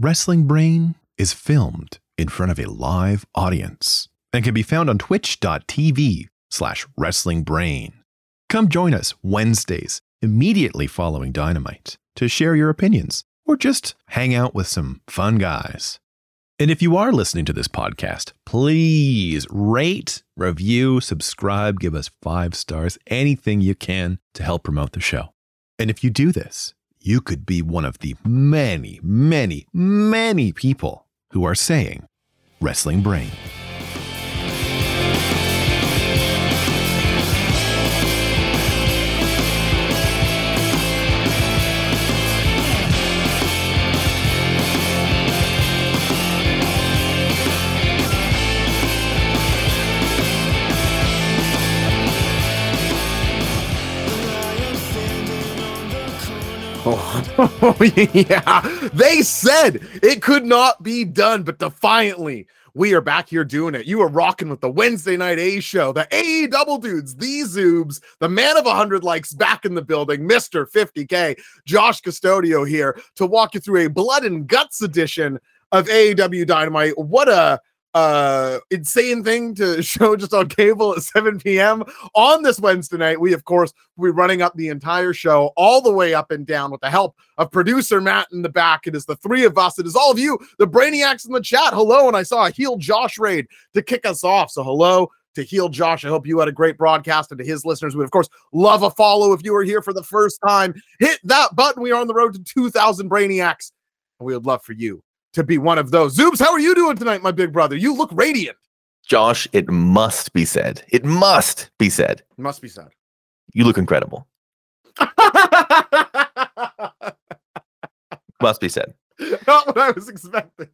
Wrestling Brain is filmed in front of a live audience and can be found on twitch.tv slash wrestlingbrain. Come join us Wednesdays immediately following Dynamite to share your opinions or just hang out with some fun guys. And if you are listening to this podcast, please rate, review, subscribe, give us five stars, anything you can to help promote the show. And if you do this, you could be one of the many, many, many people who are saying Wrestling Brain. Oh, yeah. They said it could not be done, but defiantly, we are back here doing it. You are rocking with the Wednesday night A show, the A double dudes, the Zoobs, the man of 100 likes back in the building, Mr. 50K, Josh Custodio here to walk you through a blood and guts edition of AEW Dynamite. What a uh insane thing to show just on cable at 7 p.m. on this Wednesday night. We, of course, will be running up the entire show all the way up and down with the help of producer Matt in the back. It is the three of us. It is all of you, the brainiacs in the chat. Hello, and I saw a heel Josh raid to kick us off. So hello to heel Josh. I hope you had a great broadcast, and to his listeners, we of course love a follow. If you are here for the first time, hit that button. We are on the road to 2,000 brainiacs, and we would love for you to be one of those. Zoobs, how are you doing tonight, my big brother? You look radiant. Josh, it must be said. It must be said. It must be said. You look incredible. must be said. Not what I was expecting.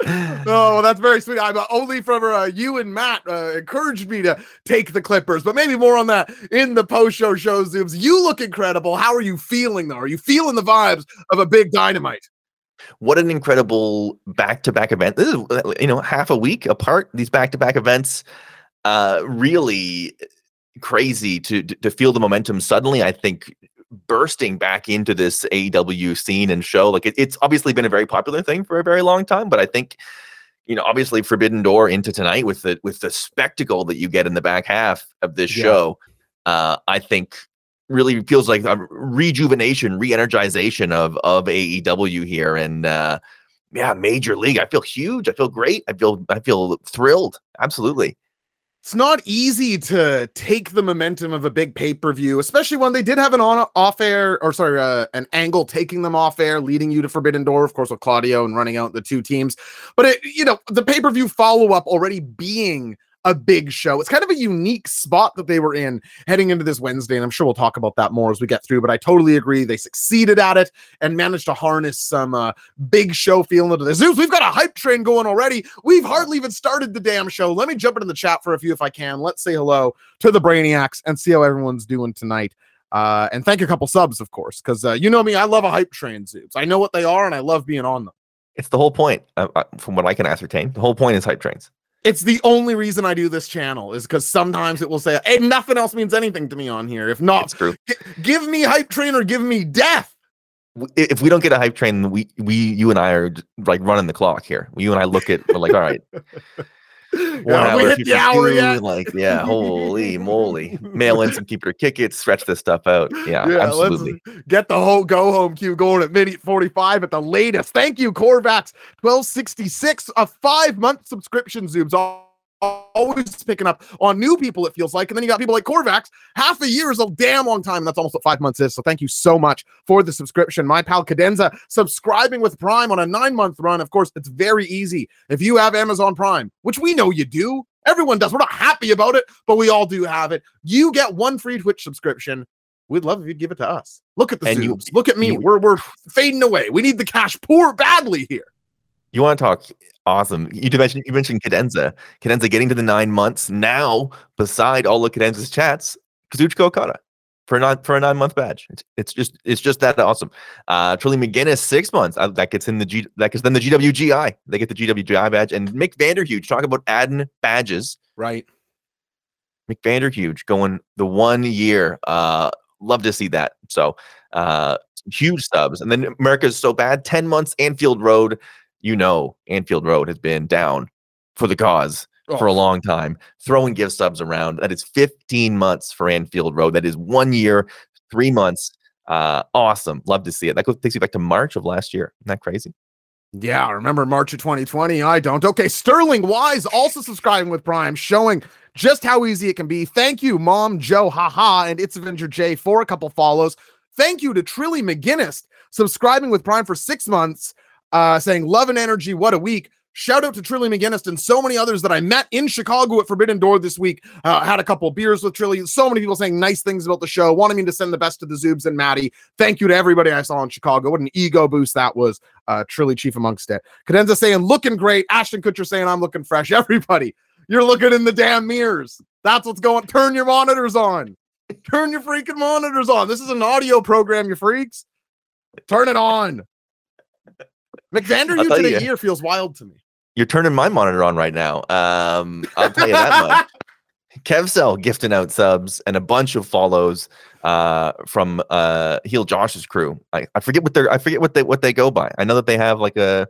oh, well, that's very sweet. I'm uh, only from uh, you and Matt uh, encouraged me to take the Clippers, but maybe more on that in the post-show show. Zoobs, you look incredible. How are you feeling though? Are you feeling the vibes of a big dynamite? What an incredible back-to-back event. This is you know half a week apart. These back-to-back events, uh, really crazy to to feel the momentum suddenly. I think bursting back into this AEW scene and show. Like it, it's obviously been a very popular thing for a very long time, but I think you know obviously Forbidden Door into tonight with the with the spectacle that you get in the back half of this yeah. show. Uh, I think really feels like a rejuvenation, re-energization of of AEW here, and uh, yeah, major league. I feel huge. I feel great. I feel I feel thrilled. Absolutely. It's not easy to take the momentum of a big pay per view, especially when they did have an on off air or sorry, uh, an angle taking them off air, leading you to Forbidden Door, of course, with Claudio and running out the two teams. But it, you know, the pay per view follow up already being a big show. It's kind of a unique spot that they were in heading into this Wednesday, and I'm sure we'll talk about that more as we get through. But I totally agree. They succeeded at it and managed to harness some uh, big show feeling into this. Zeus, we've got a hype train going already. We've hardly even started the damn show. Let me jump into the chat for a few if I can. Let's say hello to the Brainiacs and see how everyone's doing tonight. Uh, and thank a couple subs, of course, because uh, you know me, I love a hype train, Zeus. I know what they are, and I love being on them. It's the whole point, uh, uh from what I can ascertain. The whole point is hype trains. It's the only reason I do this channel is because sometimes it will say, "Hey, nothing else means anything to me on here." If not, g- give me hype train or give me death. If we don't get a hype train, we we you and I are like running the clock here. You and I look at we're like, all right. Yeah, hour, we hit the hour yet. Like, yeah, holy moly. Mail in some keeper tickets, stretch this stuff out. Yeah, yeah absolutely. get the whole go home queue going at minute 45 at the latest. Thank you, Corvax 1266, a five month subscription Zoobs always picking up on new people, it feels like. And then you got people like Corvax. Half a year is a damn long time. That's almost what five months is. So thank you so much for the subscription. My pal Cadenza subscribing with Prime on a nine month run. Of course, it's very easy. If you have Amazon Prime, which we know you do, everyone does. We're not happy about it, but we all do have it. You get one free Twitch subscription. We'd love if you'd give it to us. Look at the and you, Look at me. You, we're we're fading away. We need the cash poor badly here. You want to talk awesome? You mentioned you mentioned Cadenza. Cadenza getting to the nine months now. Beside all of Cadenza's chats, Kazuchika Okada for a nine for a nine month badge. It's, it's just it's just that awesome. Uh, Trilly McGinnis six months. Uh, that gets in the G. That gets then the GWGI. They get the GWGI badge. And Mick Vanderhuge. Talk about adding badges. Right. Mick Vanderhuge going the one year. Uh, love to see that. So Uh, huge subs. And then America is so bad. 10 months Anfield Road. You know, Anfield Road has been down for the cause for a Oh. long time, throwing gift subs around. That is 15 months for Anfield Road. That is one year, three months. Uh, awesome. Love to see it. That goes, takes you back to March of last year. Isn't that crazy? Yeah, I remember March of 2020. I don't. Okay, Sterling Wise also subscribing with Prime, showing just how easy it can be. Thank you, Mom Joe, haha, and It's Avenger J for a couple follows. Thank you to Trilly McGinnis subscribing with Prime for six months, uh, saying love and energy. What a week. Shout out to Trilly McGinnis and so many others that I met in Chicago at Forbidden Door this week. Uh, had a couple beers with Trilly. So many people saying nice things about the show, wanting me to send the best to the Zoobs and Maddie. Thank you to everybody I saw in Chicago. What an ego boost that was uh Trilly chief amongst it. Cadenza saying looking great. Ashton Kutcher saying I'm looking fresh. Everybody, you're looking in the damn mirrors. That's what's going. Turn your monitors on. Turn your freaking monitors on. This is an audio program, you freaks. Turn it on. McVander, I'll you tell today you. year feels wild to me. You're turning my monitor on right now. Um, I'll tell you that much. KevCell gifting out subs and a bunch of follows uh, from uh, Heel Josh's crew. I, I forget what they're I forget what they what they go by. I know that they have like a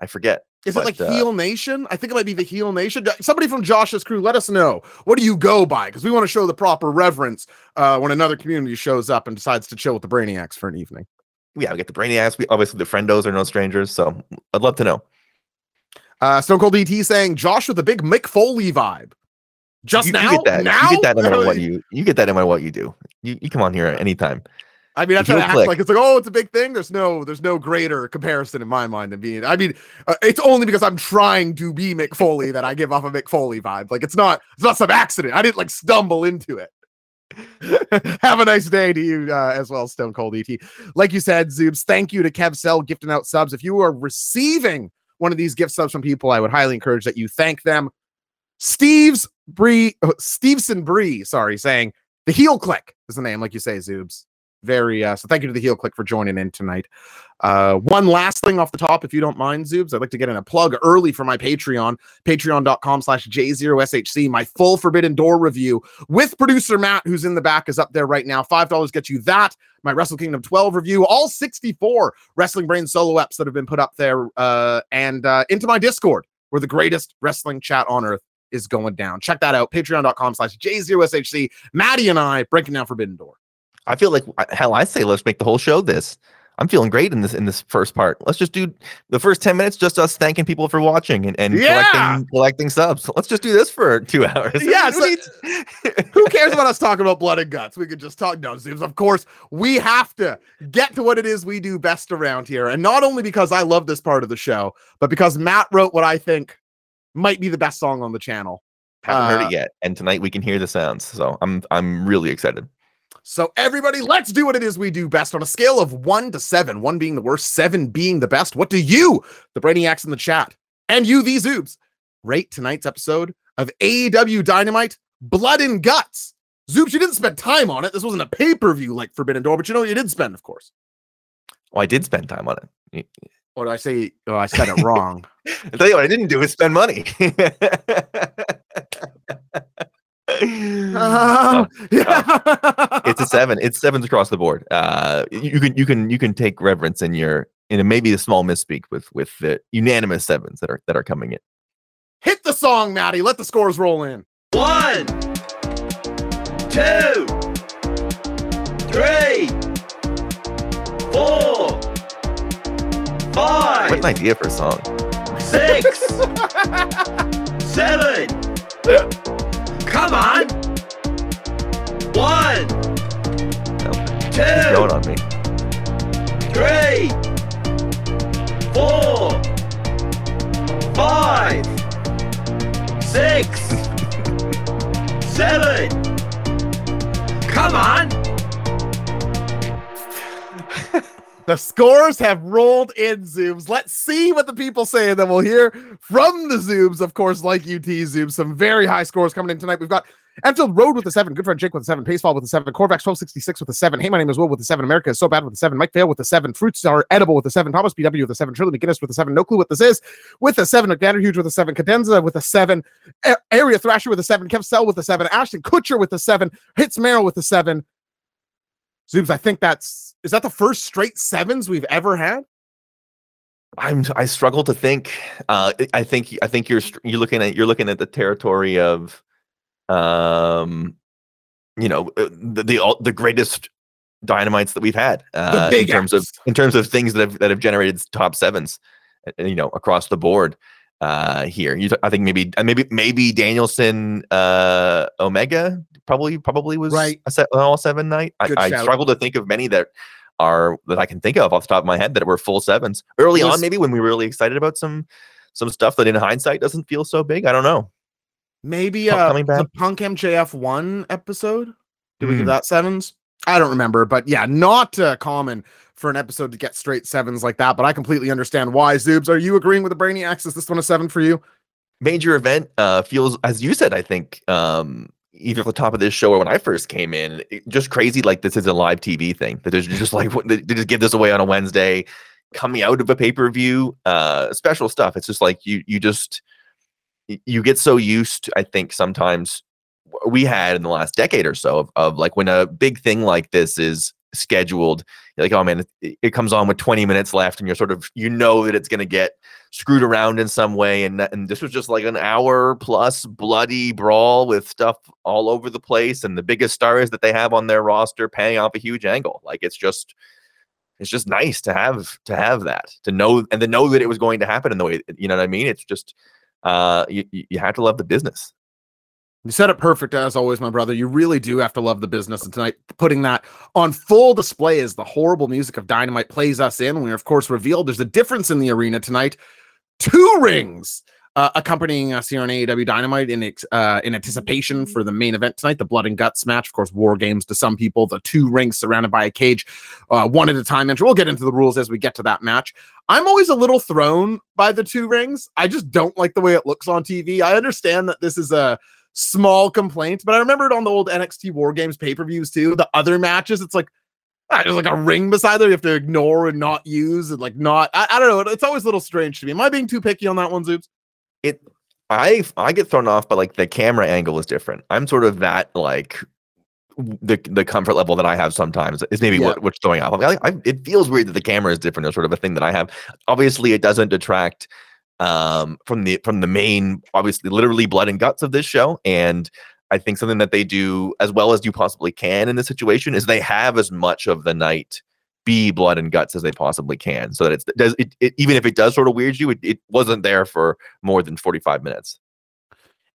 I forget. Is But, it like uh, Heel Nation? I think it might be the Heel Nation. Somebody from Josh's crew, let us know. What do you go by? Because we want to show the proper reverence uh, when another community shows up and decides to chill with the Brainiacs for an evening. Yeah, we get the Brainiacs. We obviously the friendos are no strangers, so I'd love to know. Uh, Stone Cold DT saying Josh with a big Mick Foley vibe. Just you, now, you get that. now You get that no matter what you you get that no matter what you do. You you come on here anytime. I mean, I try to act click- like it's like, oh, it's a big thing. There's no, there's no greater comparison in my mind than being. I mean, uh, it's only because I'm trying to be Mick Foley that I give off a Mick Foley vibe. Like it's not, it's not some accident. I didn't like stumble into it. Have a nice day to you uh, as well, Stone Cold ET. Like you said, Zoobs, thank you to Kev Cell gifting out subs. If you are receiving one of these gift subs from people, I would highly encourage that you thank them. Steve's Bree, oh, Steveson Bree, sorry, saying the heel click is the name, like you say, Zoobs. Very uh, so thank you to the heel click for joining in tonight. Uh, one last thing off the top, if you don't mind, Zoobs, I'd like to get in a plug early for my Patreon, patreon.com slash J0SHC. My full Forbidden Door review with producer Matt, who's in the back, is up there right now. $5 gets you that. My Wrestle Kingdom 12 review, all 64 Wrestling Brain solo apps that have been put up there, uh, and uh, into my Discord, where the greatest wrestling chat on earth is going down. Check that out, patreon.com slash J0SHC. Maddie and I breaking down Forbidden Door. I feel like hell. I say let's make the whole show this. I'm feeling great in this in this first part. Let's just do the first ten minutes, just us thanking people for watching and, and Yeah. collecting collecting subs. Let's just do this for two hours. Yeah, Who Who cares about us talking about blood and guts? We could just talk no Zoobs. Of course, we have to get to what it is we do best around here. And not only because I love this part of the show, but because Matt wrote what I think might be the best song on the channel. haven't heard Uh, it yet, and tonight we can hear the sounds. So I'm I'm really excited. So, everybody, let's do what it is we do best on a scale of one to seven, one being the worst, seven being the best. What do you, the Brainiacs in the chat, and you, these Zoobs, rate tonight's episode of AEW Dynamite Blood and Guts? Zoobs, you didn't spend time on it. This wasn't a pay per view like Forbidden Door, but you know you did spend, of course. Well, I did spend time on it. Or did I say, oh, I said it wrong. I tell you what, I didn't do is spend money. Uh, yeah. it's a seven. It's sevens across the board. Uh, you can you can you can take reverence in your in a, maybe a small misspeak with with the unanimous sevens that are that are coming in. Hit the song, Maddie. Let the scores roll in. One, two, three, four, five, What an idea for a song. six, seven. Come on. One, two, going on me. three, four, five, six, seven. Come on. The scores have rolled in Zoobs. Let's see what the people say, and then we'll hear from the Zoobs. Of course, like UT Zoobs, some very high scores coming in tonight. We've got Anfield Road with a seven, good friend Jake with a seven, Pacefall with a seven, Corvax 1266 with a seven. Hey, my name is Will with a seven, America is so bad with a seven, Mike Vale with a seven, Fruit Star Edible with a seven, Thomas BW with a seven, Shirley McGinnis with a seven, No Clue what this is with a seven, McVander Huge with a seven, Cadenza with a seven, A- Area Thrasher with a seven, Kev Cell with a seven, Ashton Kutcher with a seven, Hits Merrill with a seven. Zoobs, I think that's is that the first straight sevens we've ever had? I'm I struggle to think. Uh, I think I think you're you're looking at you're looking at the territory of, um, you know, uh, the the, the greatest dynamites that we've had uh, in terms X. of in terms of things that have that have generated top sevens, uh, you know, across the board uh here you I think maybe maybe maybe Danielson uh Omega probably probably was right a set, all seven night I, I struggle to think of many that are that I can think of off the top of my head that were full sevens early was, on. Maybe when we were really excited about some some stuff that in hindsight doesn't feel so big. I don't know. Maybe uh, the Punk MJF one episode. Did mm. we give hmm. that sevens? I don't remember, but yeah, not uh, common for an episode to get straight sevens like that. But I completely understand why. Zoobs, are you agreeing with the Brainiacs? Is this one a seven for you? Major event uh, feels, as you said, I think um, either at the top of this show or when I first came in, it, just crazy. Like this is a live TV thing that is just like they just give this away on a Wednesday, coming out of a pay per view, uh, special stuff. It's just like you you just you get so used. To, I think sometimes we had in the last decade or so of, of like when a big thing like this is scheduled like oh man it, it, comes on with 20 minutes left and you're sort of you know that it's going to get screwed around in some way and and this was just like an hour plus bloody brawl with stuff all over the place and the biggest stars that they have on their roster paying off a huge angle. Like it's just it's just nice to have to have that to know and to know that it was going to happen in the way you know what i mean? It's just uh you, you have to love the business you said it perfect as always, my brother. You really do have to love the business. And tonight, putting that on full display as the horrible music of Dynamite plays us in. We are, of course, revealed there's a difference in the arena tonight. Two rings uh, accompanying us here on AEW Dynamite in uh, in anticipation for the main event tonight, the Blood and Guts match. Of course, War Games to some people, the two rings surrounded by a cage, uh, one at a time. And we'll get into the rules as we get to that match. I'm always a little thrown by the two rings. I just don't like the way it looks on TV. I understand that this is a small complaint, but I remember it on the old NXT War Games pay per views too. The other matches, it's like ah, there's like a ring beside there you have to ignore and not use and like not. I, I don't know. It's always a little strange to me. Am I being too picky on that one, Zoobs? It. I I get thrown off, but like the camera angle is different. I'm sort of that like the the comfort level that I have sometimes is maybe yeah. what, what's throwing off. I, I, it feels weird that the camera is different. It's sort of a thing that I have. Obviously, it doesn't detract um, from the from the main, obviously, literally blood and guts of this show. And I think something that they do as well as you possibly can in this situation is they have as much of the night be blood and guts as they possibly can, so that it's does it, it even if it does sort of weird you, it, it wasn't there for more than forty five minutes.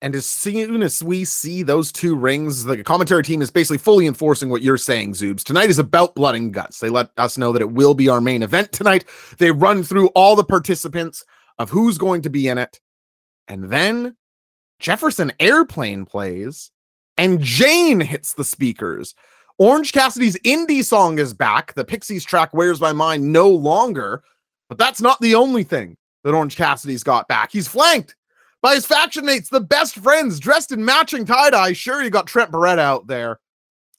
And as soon as we see those two rings, the commentary team is basically fully enforcing what you're saying, Zoobs. Tonight is about blood and guts. They let us know that it will be our main event tonight. They run through all the participants of who's going to be in it. And then Jefferson Airplane plays and Jane hits the speakers. Orange Cassidy's indie song is back. The Pixies track Where's My Mind no longer. But that's not the only thing that Orange Cassidy's got back. He's flanked by his faction mates, the best friends, dressed in matching tie dye. Sure, you got Trent Beretta out there,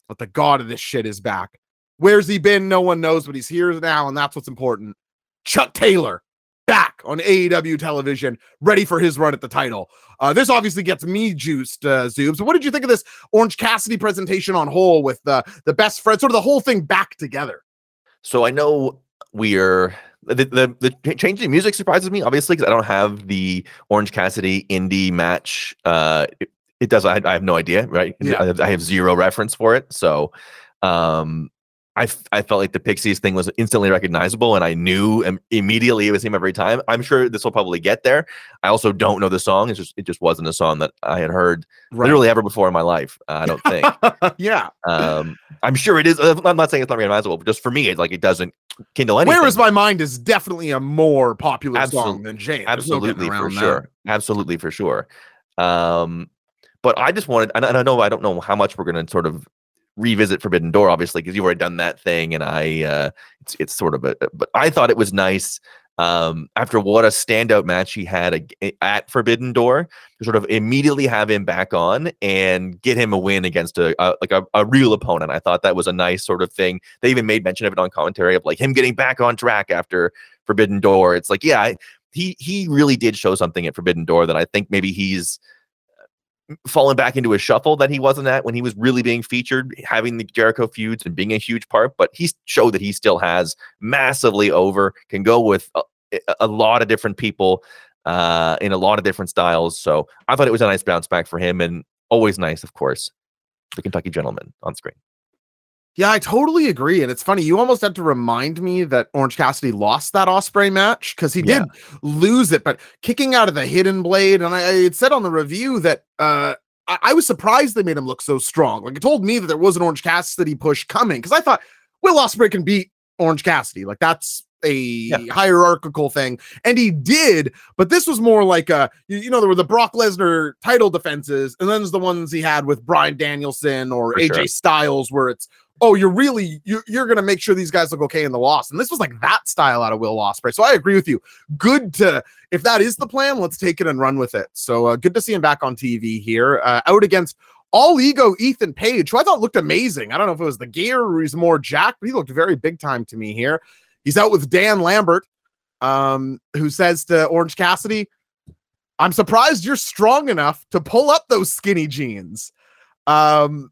but the god of this shit is back. Where's he been? No one knows, but he's here now, and that's what's important. Chuck Taylor back on AEW television, ready for his run at the title. Uh, this obviously gets me juiced, uh, Zoobs. What did you think of this Orange Cassidy presentation on whole with the the best friend, sort of the whole thing back together? So I know we're the the, the changing music surprises me obviously because I don't have the Orange Cassidy indie match. Uh, it, it does. I, I, have no idea, right? Yeah. I, I have zero reference for it, so um I, I felt like the Pixies thing was instantly recognizable, and I knew immediately it was him every time. I'm sure this will probably get there. I also don't know the song; it's just it just wasn't a song that I had heard right. literally ever before in my life. Uh, I don't think. yeah. Um, I'm sure it is. Uh, I'm not saying it's not recognizable, but just for me, it's like it doesn't kindle anything. Where is my mind is definitely a more popular song than Jane. Absolutely no for that. sure. Absolutely for sure. Um, but I just wanted, and I know I don't know how much we're going to sort of revisit Forbidden Door, obviously, because you've already done that thing, and I, uh, it's it's sort of a, but I thought it was nice um, after what a standout match he had a, at Forbidden Door to sort of immediately have him back on and get him a win against a, a like a, a, real opponent. I thought that was a nice sort of thing. They even made mention of it on commentary of like him getting back on track after Forbidden Door. It's like, yeah, I, he he really did show something at Forbidden Door that I think maybe he's fallen back into a shuffle that he wasn't at when he was really being featured, having the Jericho feuds and being a huge part. But he showed that he still has massively over, can go with a, a lot of different people uh, in a lot of different styles. So I thought it was a nice bounce back for him, and always nice, of course, the Kentucky gentleman on screen. Yeah, I totally agree. And it's funny, you almost had to remind me that Orange Cassidy lost that Ospreay match because he did lose it, but kicking out of the hidden blade. And I, I had said on the review that uh I, I was surprised they made him look so strong. Like it told me that there was an Orange Cassidy push coming because I thought Will Ospreay can beat Orange Cassidy. Like that's a hierarchical thing. And he did, but this was more like uh you, you know, there were the Brock Lesnar title defenses, and then there's the ones he had with Bryan Danielson or For AJ sure. Styles, where it's oh, you're really you're, you're gonna make sure these guys look okay in the loss. And this was like that style out of Will Ospreay. So I agree with you. Good to if that is the plan, let's take it and run with it. So uh, good to see him back on TV here, uh, out against all ego Ethan Page, who I thought looked amazing. I don't know if it was the gear or he's more jacked, but he looked very big time to me here. He's out with Dan Lambert, um, who says to Orange Cassidy, I'm surprised you're strong enough to pull up those skinny jeans. Um,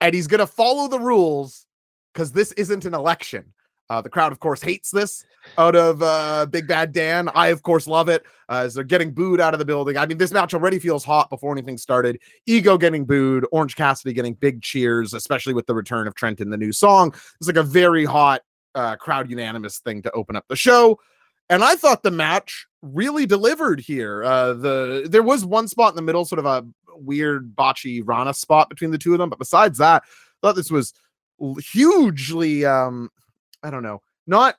and he's going to follow the rules because this isn't an election. Uh, the crowd, of course, hates this out of uh, Big Bad Dan. I, of course, love it uh, as they're getting booed out of the building. I mean, this match already feels hot before anything started. Ego getting booed, Orange Cassidy getting big cheers, especially with the return of Trent in the new song. It's like a very hot uh, crowd unanimous thing to open up the show. And I thought the match really delivered here. Uh, the there was one spot in the middle, sort of a weird botchy Rana spot between the two of them, but besides that, I thought this was hugely um I don't know, not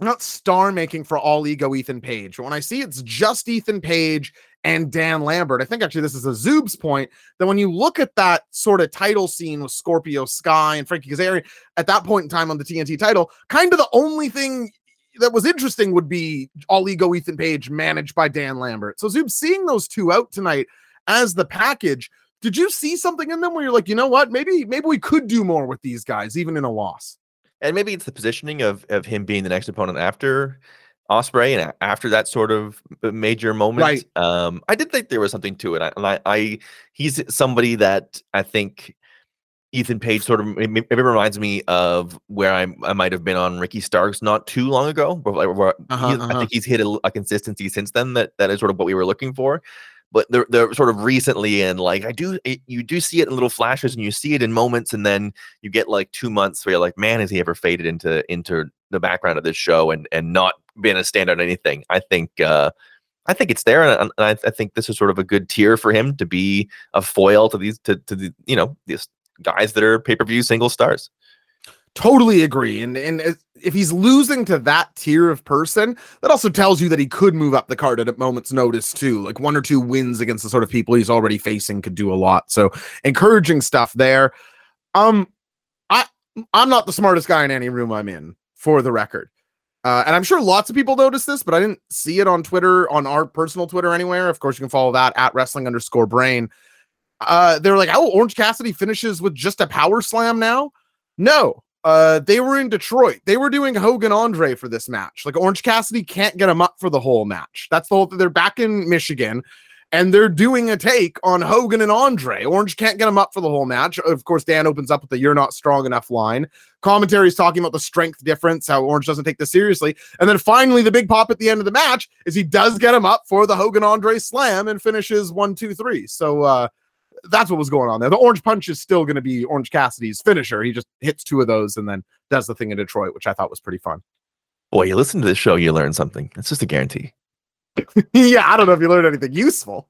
not star making for all ego Ethan Page. When I see it's just Ethan Page and Dan Lambert, I think actually this is a Zoob's point that when you look at that sort of title scene with Scorpio Sky and Frankie Kazarian at that point in time on the TNT title, kind of the only thing that was interesting would be all ego Ethan Page managed by Dan Lambert. So Zoob seeing those two out tonight as the package. Did you see something in them where you're like, you know what, maybe maybe we could do more with these guys, even in a loss? and maybe it's the positioning of of him being the next opponent after Ospreay and after that sort of major moment. Right. Um, I did think there was something to it, I- and I, I he's somebody that I think Ethan Page sort of m- maybe reminds me of where I I might have been on Ricky Starks not too long ago. Where, where- Uh-huh, uh-huh. I think he's hit a consistency since then that that is sort of what we were looking for. But they're, they're sort of recently and like I do it, you do see it in little flashes and you see it in moments and then you get like two months where you're like man has he ever faded into into the background of this show and and not been a standout anything. I think uh I think it's there, and, and I, I think this is sort of a good tier for him to be a foil to these to, to the you know these guys that are pay per view single stars. Totally agree. And and if- he's losing to that tier of person, that also tells you that he could move up the card at a moment's notice too. Like one or two wins against the sort of people he's already facing could do a lot. So encouraging stuff there. Um, I I'm not the smartest guy in any room I'm in, for the record. Uh, and I'm sure lots of people noticed this, but I didn't see it on Twitter, on our personal Twitter anywhere. Of course, you can follow that at wrestling underscore brain. Uh, they're like, oh, Orange Cassidy finishes with just a power slam now. No, uh, they were in Detroit. They were doing Hogan Andre for this match. Like Orange Cassidy can't get him up for the whole match. That's the whole. They're back in Michigan, and they're doing a take on Hogan and Andre. Orange can't get him up for the whole match. Of course, Dan opens up with the "You're not strong enough" line. Commentary is talking about the strength difference, how Orange doesn't take this seriously, and then finally, the big pop at the end of the match is he does get him up for the Hogan Andre slam and finishes one, two, three. So. uh that's what was going on there. The orange punch is still going to be Orange Cassidy's finisher. He just hits two of those and then does the thing in Detroit, which I thought was pretty fun. Boy, you listen to this show, you learn something. It's just a guarantee. yeah, I don't know if you learned anything useful.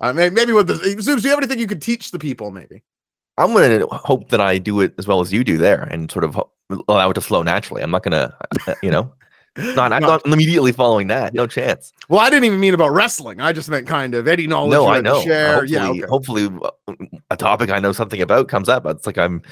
Uh, may- maybe with the Zoobs, do you have anything you could teach the people? Maybe. I'm going to hope that I do it as well as you do there, and sort of ho- allow it to flow naturally. I'm not going to, you know, not I'm No. not immediately following that. No chance. Well, I didn't even mean about wrestling. I just meant kind of any knowledge. no, I know. Share. Hopefully, yeah. Okay. hopefully, uh, a topic I know something about comes up. It's like I'm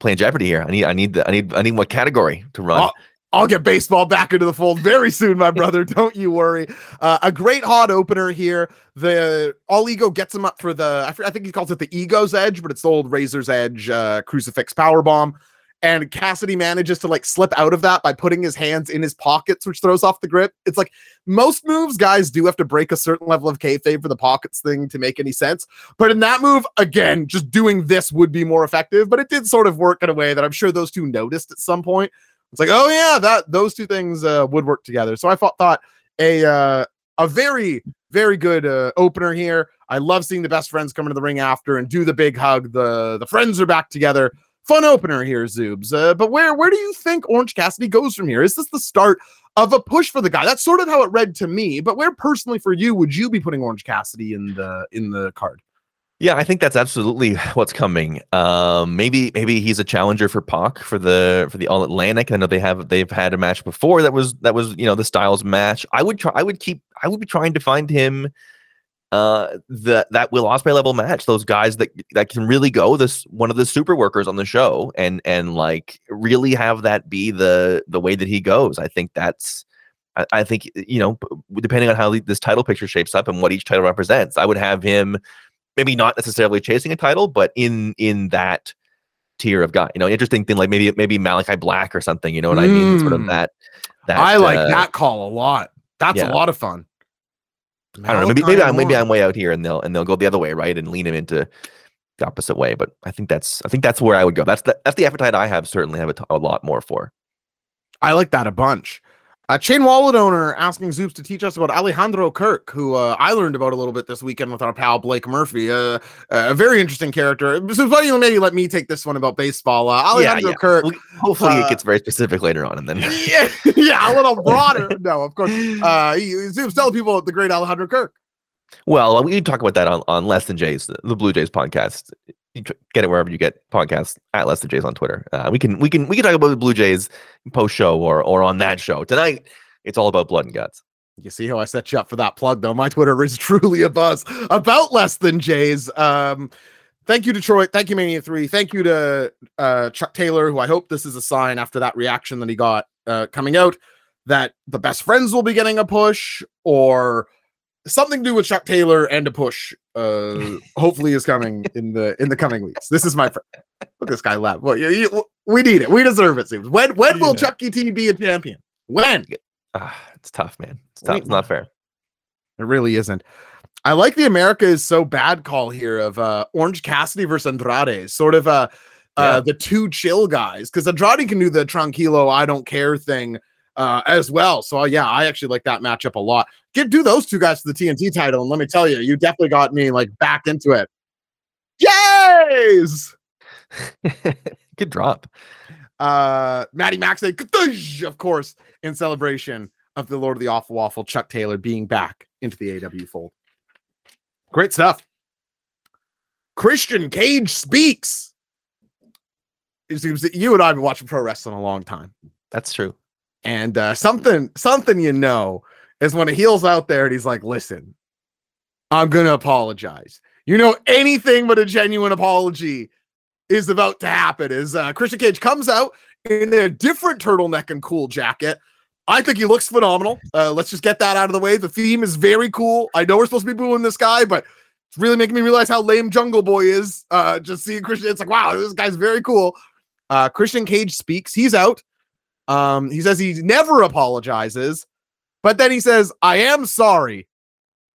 playing Jeopardy here. I need, I need, the, I need, I need what category to run. Oh, I'll get baseball back into the fold very soon, my brother. Don't you worry. Uh, a great hot opener here. The all ego gets him up for the. I, I think he calls it the ego's edge, but it's the old razor's edge uh, crucifix power bomb. And Cassidy manages to like slip out of that by putting his hands in his pockets, which throws off the grip. It's like most moves, guys do have to break a certain level of kayfabe for the pockets thing to make any sense. But in that move, again, just doing this would be more effective. But it did sort of work in a way that I'm sure those two noticed at some point. It's like, oh yeah, that those two things uh, would work together. So I thought, thought a uh, a very very good uh, opener here. I love seeing the best friends come into the ring after and do the big hug. The the friends are back together fun opener here, Zoobs. Uh, but where where do you think Orange Cassidy goes from here? Is this the start of a push for the guy? That's sort of how it read to me. But where personally for you would you be putting Orange Cassidy in the in the card? Yeah, I think that's absolutely what's coming. Um, maybe maybe he's a challenger for Pac for the for the All Atlantic. I know they have they've had a match before that was that was you know the Styles match. I would try. I would keep. I would be trying to find him uh that that Will Ospreay level match those guys that that can really go this one of the super workers on the show and and like really have that be the the way that he goes I think that's I, I think you know depending on how this title picture shapes up and what each title represents I would have him maybe not necessarily chasing a title but in in that tier of guy you know interesting thing like maybe maybe Malakai Black or something you know what mm. I mean sort of hmm. that that I like uh, that call a lot that's yeah. a lot of fun I don't know. Maybe maybe I'm maybe I'm way out here, and they'll and they'll go the other way, right, and lean him into the opposite way. But I think that's I think that's where I would go. That's the that's the appetite I have. Certainly have a, t- a lot more for. I like that a bunch. A Chain Wallet owner asking Zoobs to teach us about Alejandro Kirk, who uh, I learned about a little bit this weekend with our pal Blake Murphy. Uh, a very interesting character. So why don't you maybe let me take this one about baseball? Uh, Alejandro yeah, yeah. Kirk. Hopefully, it uh, gets very specific later on, and then yeah, yeah, a little broader. no, of course. Uh, Zoobs tell people the great Alejandro Kirk. Well, we can talk about that on, on Less Than Jays, the Blue Jays podcast. Get it wherever you get podcasts at Less Than Jays on Twitter. Uh, we can we can we can talk about the Blue Jays post show or or on that show tonight it's all about blood and guts. You see how I set you up for that plug, though. My Twitter is truly a buzz about less than Jays. Um, thank you, Detroit. Thank you, Mania 3. Thank you to uh, Chuck Taylor, who I hope this is a sign after that reaction that he got uh, coming out that the best friends will be getting a push or something to do with Chuck Taylor and a push. Uh, hopefully is coming in the in the coming weeks. This is my friend. Look, this guy laugh. Well, you, you, we need it. We deserve it. Seems. When when will Chucky T be a champion? When? Ah, it's tough, man. It's tough. It's not fair. It really isn't. I like the America is so bad call here of uh Orange Cassidy versus Andrade, sort of uh, uh yeah. uh the two chill guys, because Andrade can do the tranquilo, I don't care thing uh as well. So uh, yeah, I actually like that matchup a lot. Get do those two guys for the TNT title, and let me tell you, you definitely got me like back into it. Yes. Good drop. Uh Maddie Max, of course, in celebration of the Lord of the Awful Waffle, Chuck Taylor being back into the AW fold. Great stuff. Christian Cage speaks. It seems that you and I have been watching pro wrestling a long time. That's true. And uh, something, something you know is when a heel's out there and he's like, "Listen, I'm gonna apologize." You know, anything but a genuine apology is about to happen. Is uh, Christian Cage comes out in a different turtleneck and cool jacket I think he looks phenomenal. Uh, let's just get that out of the way. The theme is very cool. I know we're supposed to be booing this guy, but it's really making me realize how lame Jungle Boy is. Uh, just seeing Christian, it's like, wow, this guy's very cool. Uh, Christian Cage speaks. He's out. Um, he says he never apologizes, but then he says, I am sorry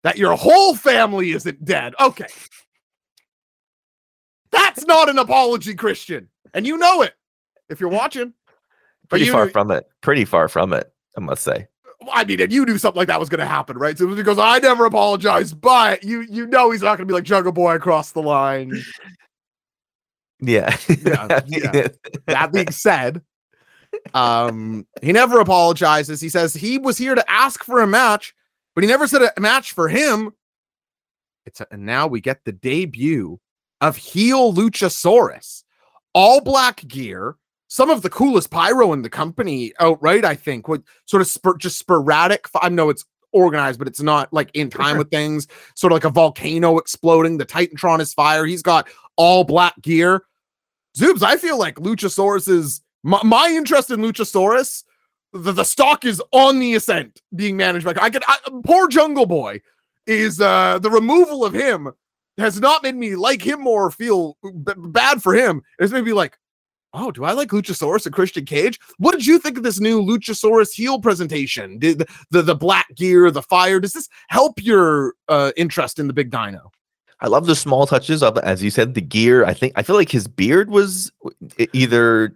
that your whole family isn't dead. Okay. That's not an apology, Christian. And you know it if you're watching. Pretty you, far from it. Pretty far from it. I must say. I mean, and you knew something like that was going to happen, right? So because I never apologize, but you you know he's not going to be like Jungle Boy across the line. Yeah. yeah, yeah. That being said, um, he never apologizes. He says he was here to ask for a match, but he never said a match for him. It's a, and now we get the debut of heel Luchasaurus, all black gear some of the coolest pyro in the company outright, I think, with sort of spur, just sporadic. I know it's organized, but it's not like in time with things. Sort of like a volcano exploding. The Titantron is fire. He's got all black gear. Zoobs, I feel like Luchasaurus is my, my interest in Luchasaurus. The, the stock is on the ascent, being managed by. I could poor Jungle Boy is uh the removal of him has not made me like him more, feel b- bad for him. It's made me like, Oh, do I like Luchasaurus and Christian Cage? What did you think of this new Luchasaurus heel presentation? Did the, the, the black gear, the fire, does this help your uh, interest in the big dino? I love the small touches of, as you said, the gear. I think I feel like his beard was either.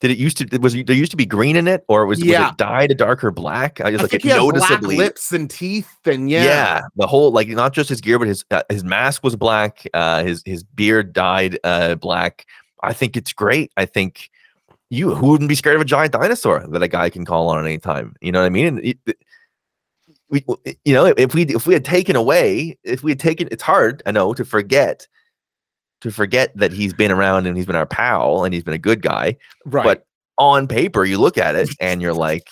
Did it used to was there used to be green in it, or was, Yeah. was it dyed a darker black? I just I like it he has black noticeably. lips and teeth, and yeah, Yeah. the whole like not just his gear, but his uh, his mask was black. Uh, his his beard dyed uh, black. I think it's great. I think you who wouldn't be scared of a giant dinosaur that a guy can call on at any time. You know what I mean? And it- it- we, you know, if we if we had taken away, if we had taken, it's hard. I know to forget, to forget that he's been around and he's been our pal and he's been a good guy. right. But on paper, you look at it and you're like,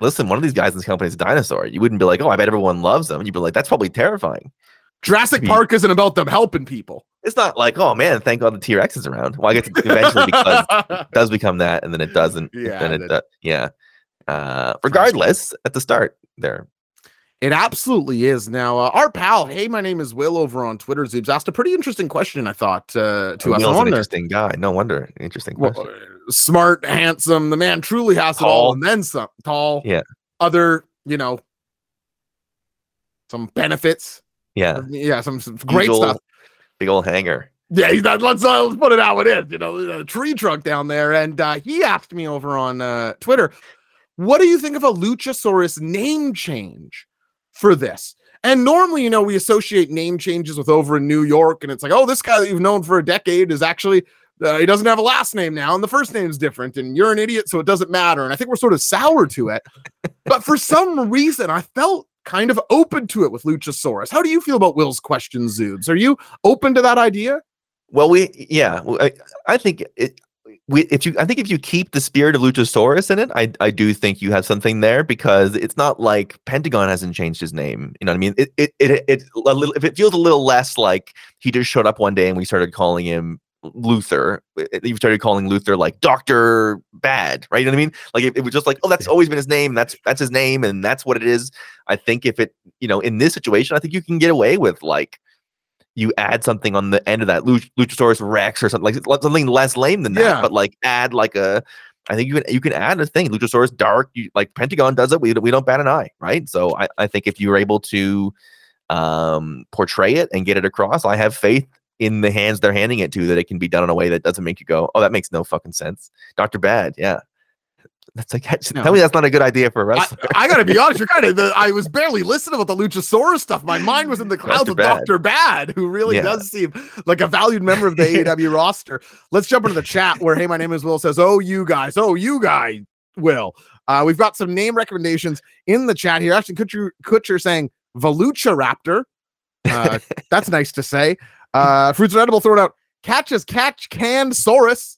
listen, one of these guys in this company is a dinosaur. You wouldn't be like, oh, I bet everyone loves them. You'd be like, that's probably terrifying. Jurassic Park isn't about them helping people. It's not like, oh man, thank God the T Rex is around. Well, I guess eventually because it does become that, and then it doesn't. Yeah, then it that- does. Yeah. Uh, regardless, at the start, there. It absolutely is. Now, uh, our pal, hey, my name is Will over on Twitter. Zoobs asked a pretty interesting question. I thought uh, to us. Will's I an interesting guy. No wonder. Interesting question. uh, smart, handsome. The man truly has it all, and then some. Tall. Yeah. Other, you know, some benefits. yeah. Yeah. Some, some great stuff. Big old hanger. Yeah, he's not, let's, uh, let's put it how it is. You know, the tree trunk down there, and uh, he asked me over on uh, Twitter, "What do you think of a Luchasaurus name change for this?" And normally, you know, we associate name changes with over in New York, and it's like, "Oh, this guy that you've known for a decade is actually." Uh, he doesn't have a last name now, and the first name's different, and you're an idiot, so it doesn't matter. And I think we're sort of sour to it. but for some reason, I felt kind of open to it with Luchasaurus. How do you feel about Will's question, Zoobs? Are you open to that idea? Well, we yeah, I, I think it. We, if you, I think if you keep the spirit of Luchasaurus in it, I, I do think you have something there because it's not like Pentagon hasn't changed his name. You know what I mean? It, it, it, it, a little, if it feels a little less like he just showed up one day and we started calling him Luther. You started calling Luther like Doctor Bad, right? You know what I mean? Like it, it was just like, oh, that's always been his name. That's that's his name, and that's what it is. I think if it, you know, in this situation, I think you can get away with like you add something on the end of that Luch- Luchasaurus Rex or something like something less lame than that, Yeah. but like add like a. I think you can you can add a thing. Luchasaurus Dark, you, like Pentagon does it. We we don't bat an eye, right? So I, I think if you're able to um portray it and get it across, I have faith in the hands they're handing it to that it can be done in a way that doesn't make you go, oh, that makes no fucking sense. Doctor Bad, yeah. That's like No. tell me that's not a good idea for a I, wrestler. I gotta be honest, you're kind of the, I was barely listening about the Luchasaurus stuff. My mind was in the clouds Dr. with Bad. Dr. Bad, who really Yeah. does seem like a valued member of the AEW roster. Let's jump into the chat where hey, my name is Will says, Oh, you guys, oh, you guy, Will. Uh, we've got some name recommendations in the chat here. Actually, Kutcher, Kutcher saying Volucha Raptor. Uh, that's nice to say. Uh, Fruits and Edible throwing out Catch catches catch can Saurus.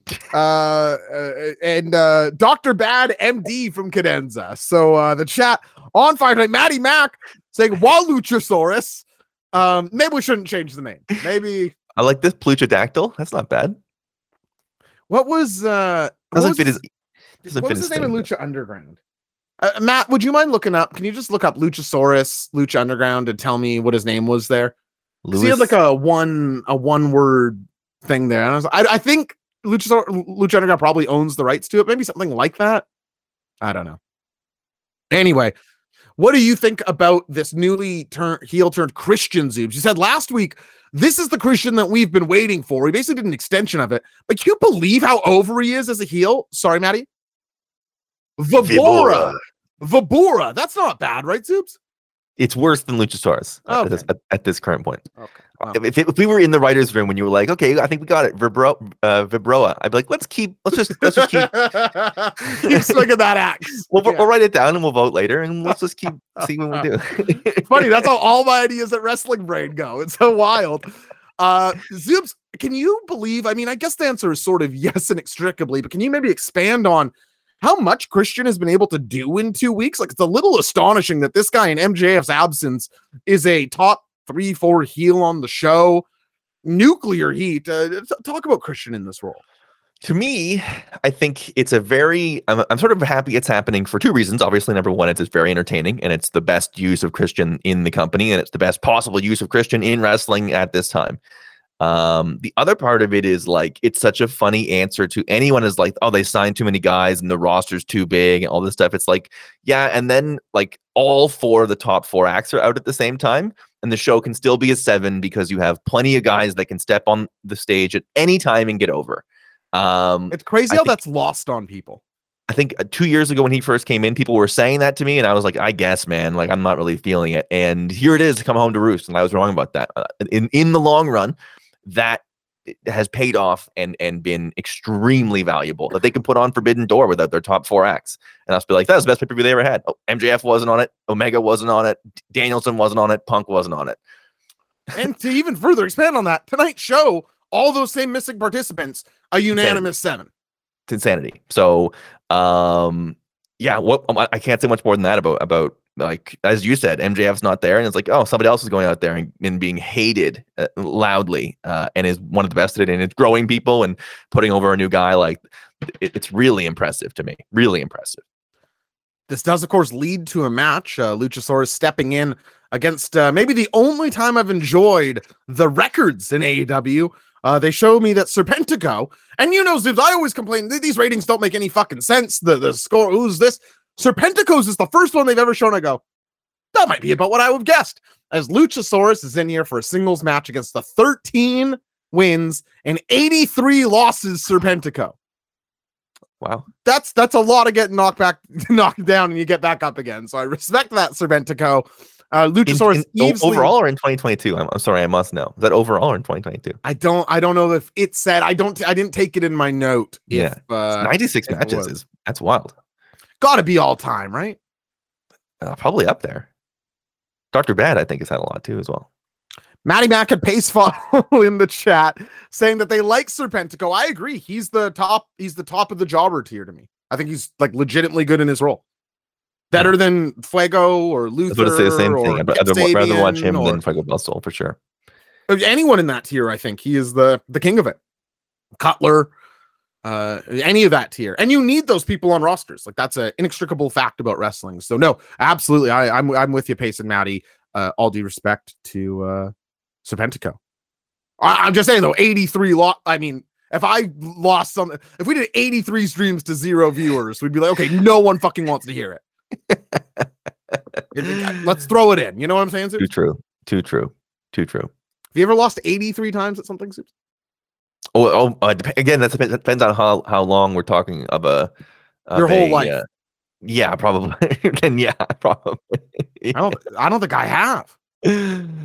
Uh, uh, and uh, Dr. Bad MD from Cadenza. So uh, the chat on fire tonight. Maddie Mack saying Waluchasaurus. Um, maybe we shouldn't change the name. Maybe I like this Pluchodactyl. That's not bad. what was uh what was fit his, what was his name in. Lucha Underground? Uh, Matt, would you mind looking up? Can you just look up Luchasaurus, Lucha Underground, and tell me what his name was there? He had like a one a one word thing there. And I was I, I think Luchasaur, Lucha Underground probably owns the rights to it. Maybe something like that. I don't know. Anyway, what do you think about this newly turned heel turned Christian Zoobs? You said last week this is the Christian that we've been waiting for. He basically did an extension of it. But can you believe how over he is as a heel? Sorry, Maddie. Vibora. Vibora. That's not bad, right, Zoobs? It's worse than Luchasaurus at, this, at, at this current point. Okay. Wow. If, if, if we were in the writers' room when you were like, okay, I think we got it, Vibro, uh, Vibroa, I'd be like, let's keep, let's just, let's just keep, keep swinging that axe. we'll, Yeah. we'll write it down and we'll vote later, and let's just keep seeing what we do. funny. That's how all my ideas at wrestling brain go. It's so wild. Uh Zoobs, can you believe? I mean, I guess the answer is sort of yes inextricably, but can you maybe expand on how much Christian has been able to do in two weeks? Like it's a little astonishing that this guy in MJF's absence is a top three, four heel on the show. Nuclear heat. Uh, talk about Christian in this role. to me, I think it's a very. I'm, I'm sort of happy it's happening for two reasons. Obviously, number one, it's, it's very entertaining and it's the best use of Christian in the company and it's the best possible use of Christian in wrestling at this time. Um, the other part of it is like it's such a funny answer to anyone is like, oh, they signed too many guys and the roster's too big and all this stuff. It's like, yeah, and then like all four of the top four acts are out at the same time, and the show can still be a seven because you have plenty of guys that can step on the stage at any time and get over. Um, It's crazy I how think- that's lost on people. I think uh, two years ago when he first came in, people were saying that to me, and I was like, I guess, man, like I'm not really feeling it. And here it is to come home to roost, and I was wrong about that. Uh, in in the long run, that has paid off and and been extremely valuable. That they can put on Forbidden Door without their top four acts, and I'll be like, that was the best pay per view they ever had. Oh, MJF wasn't on it, Omega wasn't on it, Danielson wasn't on it, Punk wasn't on it. and to even further expand on that, tonight's show, all those same missing participants, a unanimous seven. It's insanity. So, um, yeah, what um, I can't say much more than that about about like as you said, MJF's not there, and it's like, oh, somebody else is going out there and, and being hated uh, loudly, uh, and is one of the best at it, and it's growing people and putting over a new guy. Like, it, it's really impressive to me. Really impressive. This does, of course, lead to a match. Uh, Luchasaurus stepping in against uh, maybe the only time I've enjoyed the records in AEW. Uh, they show me that Serpentico, and you know, Zoobs, I always complain these ratings don't make any fucking sense. The the score, who's this? Serpentico's is the first one they've ever shown. I go, that might be about what I would have guessed. As Luchasaurus is in here for a singles match against the 13 wins and 83 losses Serpentico Wow. that's that's a lot of getting knocked back, knocked down, and you get back up again. So I respect that, Serpentico. Uh, Luchasaurus in- easily- overall or in 2022? I'm, I'm sorry, I must know. Is that overall or in 2022? I don't, I don't know if it said. I don't, I didn't take it in my note. Yeah. if, uh, 96 matches is that's wild. Got to be all time, right? Uh, probably up there. Dr. Bad, I think, has had a lot too as well. Matty Mac and Pacefall in the chat saying that they like Serpentico. I agree. He's the top. He's the top of the jobber tier to me. I think he's like legitimately good in his role. Better than Fuego or I was Luther. going to say the same thing. I'd rather, rather watch him or- than Fuego Del Sol for sure. anyone in that tier, I think he is the the king of it. Cutler, uh, any of that tier, and you need those people on rosters. Like that's an inextricable fact about wrestling. So no, absolutely, I, I'm I'm with you, Pace and Maddie. Uh, all due respect to uh, Serpentico. I, I'm just saying though, 83 lot. I mean, if I lost some, if we did 83 streams to zero viewers, we'd be like, okay, no one fucking wants to hear it. It- Let's throw it in. You know what I'm saying? Zoobs? Too true. Too true. Too true. Have you ever lost 83 times at something? Zoobs? Oh, oh uh, again, that depends, depends on how, how long we're talking of a of Your whole a, life. uh, yeah, probably. then yeah, probably. I don't. I don't think I have.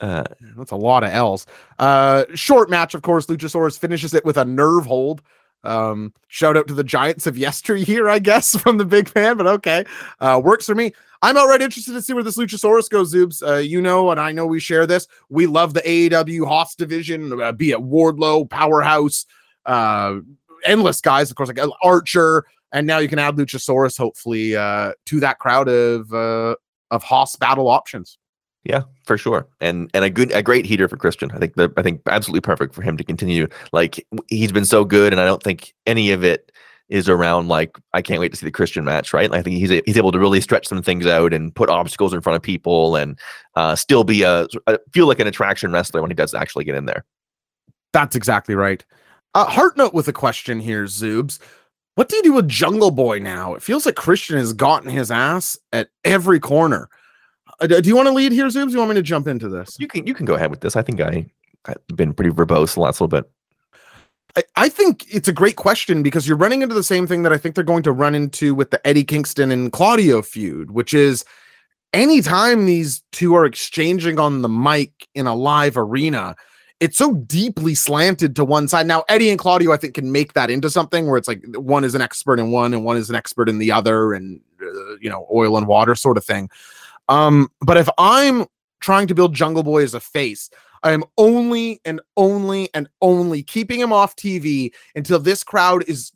uh, That's a lot of L's. Uh, short match, of course. Luchasaurus finishes it with a nerve hold. Um, shout out to the Giants of yesteryear, I guess, from the big fan, but okay. Uh, works for me. I'm outright interested to see where this Luchasaurus goes, Zoobs. Uh, you know, and I know we share this. We love the AEW Hoss division, uh, be it Wardlow, Powerhouse, uh, endless guys, of course, like Archer, and now you can add Luchasaurus, hopefully, uh, to that crowd of uh, of Hoss battle options. Yeah, for sure, and and a good a great heater for Christian. I think the I think absolutely perfect for him to continue. Like he's been so good, and I don't think any of it is around like I can't wait to see the Christian match. Right? Like, I think he's a, he's able to really stretch some things out and put obstacles in front of people, and uh, still be a, a feel like an attraction wrestler when he does actually get in there. That's exactly right. Uh, heart note with a question here, Zoobs. What do you do with Jungle Boy now? It feels like Christian has gotten his ass at every corner. Uh, do you want to lead here, Zoobs? You want me to jump into this? You can you can go ahead with this. I think I I've been pretty verbose the last little bit. I, I think it's a great question because you're running into the same thing that I think they're going to run into with the Eddie Kingston and Claudio feud, which is anytime these two are exchanging on the mic in a live arena, it's so deeply slanted to one side. Now, Eddie and Claudio, I think, can make that into something where it's like one is an expert in one and one is an expert in the other, and uh, you know, oil and water sort of thing. Um, but if I'm trying to build Jungle Boy as a face, I am only and only and only keeping him off TV until this crowd is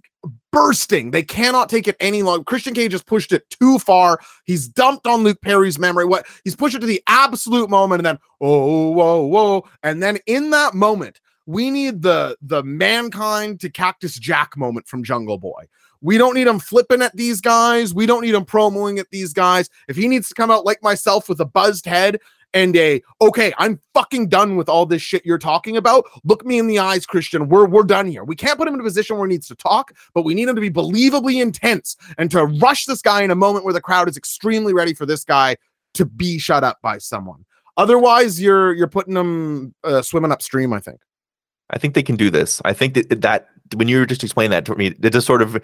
bursting. They cannot take it any longer. Christian Cage has pushed it too far. He's dumped on Luke Perry's memory. What he's pushed it to the absolute moment, and then oh whoa whoa, and then in that moment, we need the the mankind to Cactus Jack moment from Jungle Boy. We don't need him flipping at these guys. We don't need him promoing at these guys. If he needs to come out like myself with a buzzed head and a okay, I'm fucking done with all this shit you're talking about. Look me in the eyes, Christian. We're we're done here. We can't put him in a position where he needs to talk, but we need him to be believably intense and to rush this guy in a moment where the crowd is extremely ready for this guy to be shut up by someone. Otherwise, you're you're putting them uh, swimming upstream. I think. I think they can do this. I think that that when you were just explaining that to me, it just sort of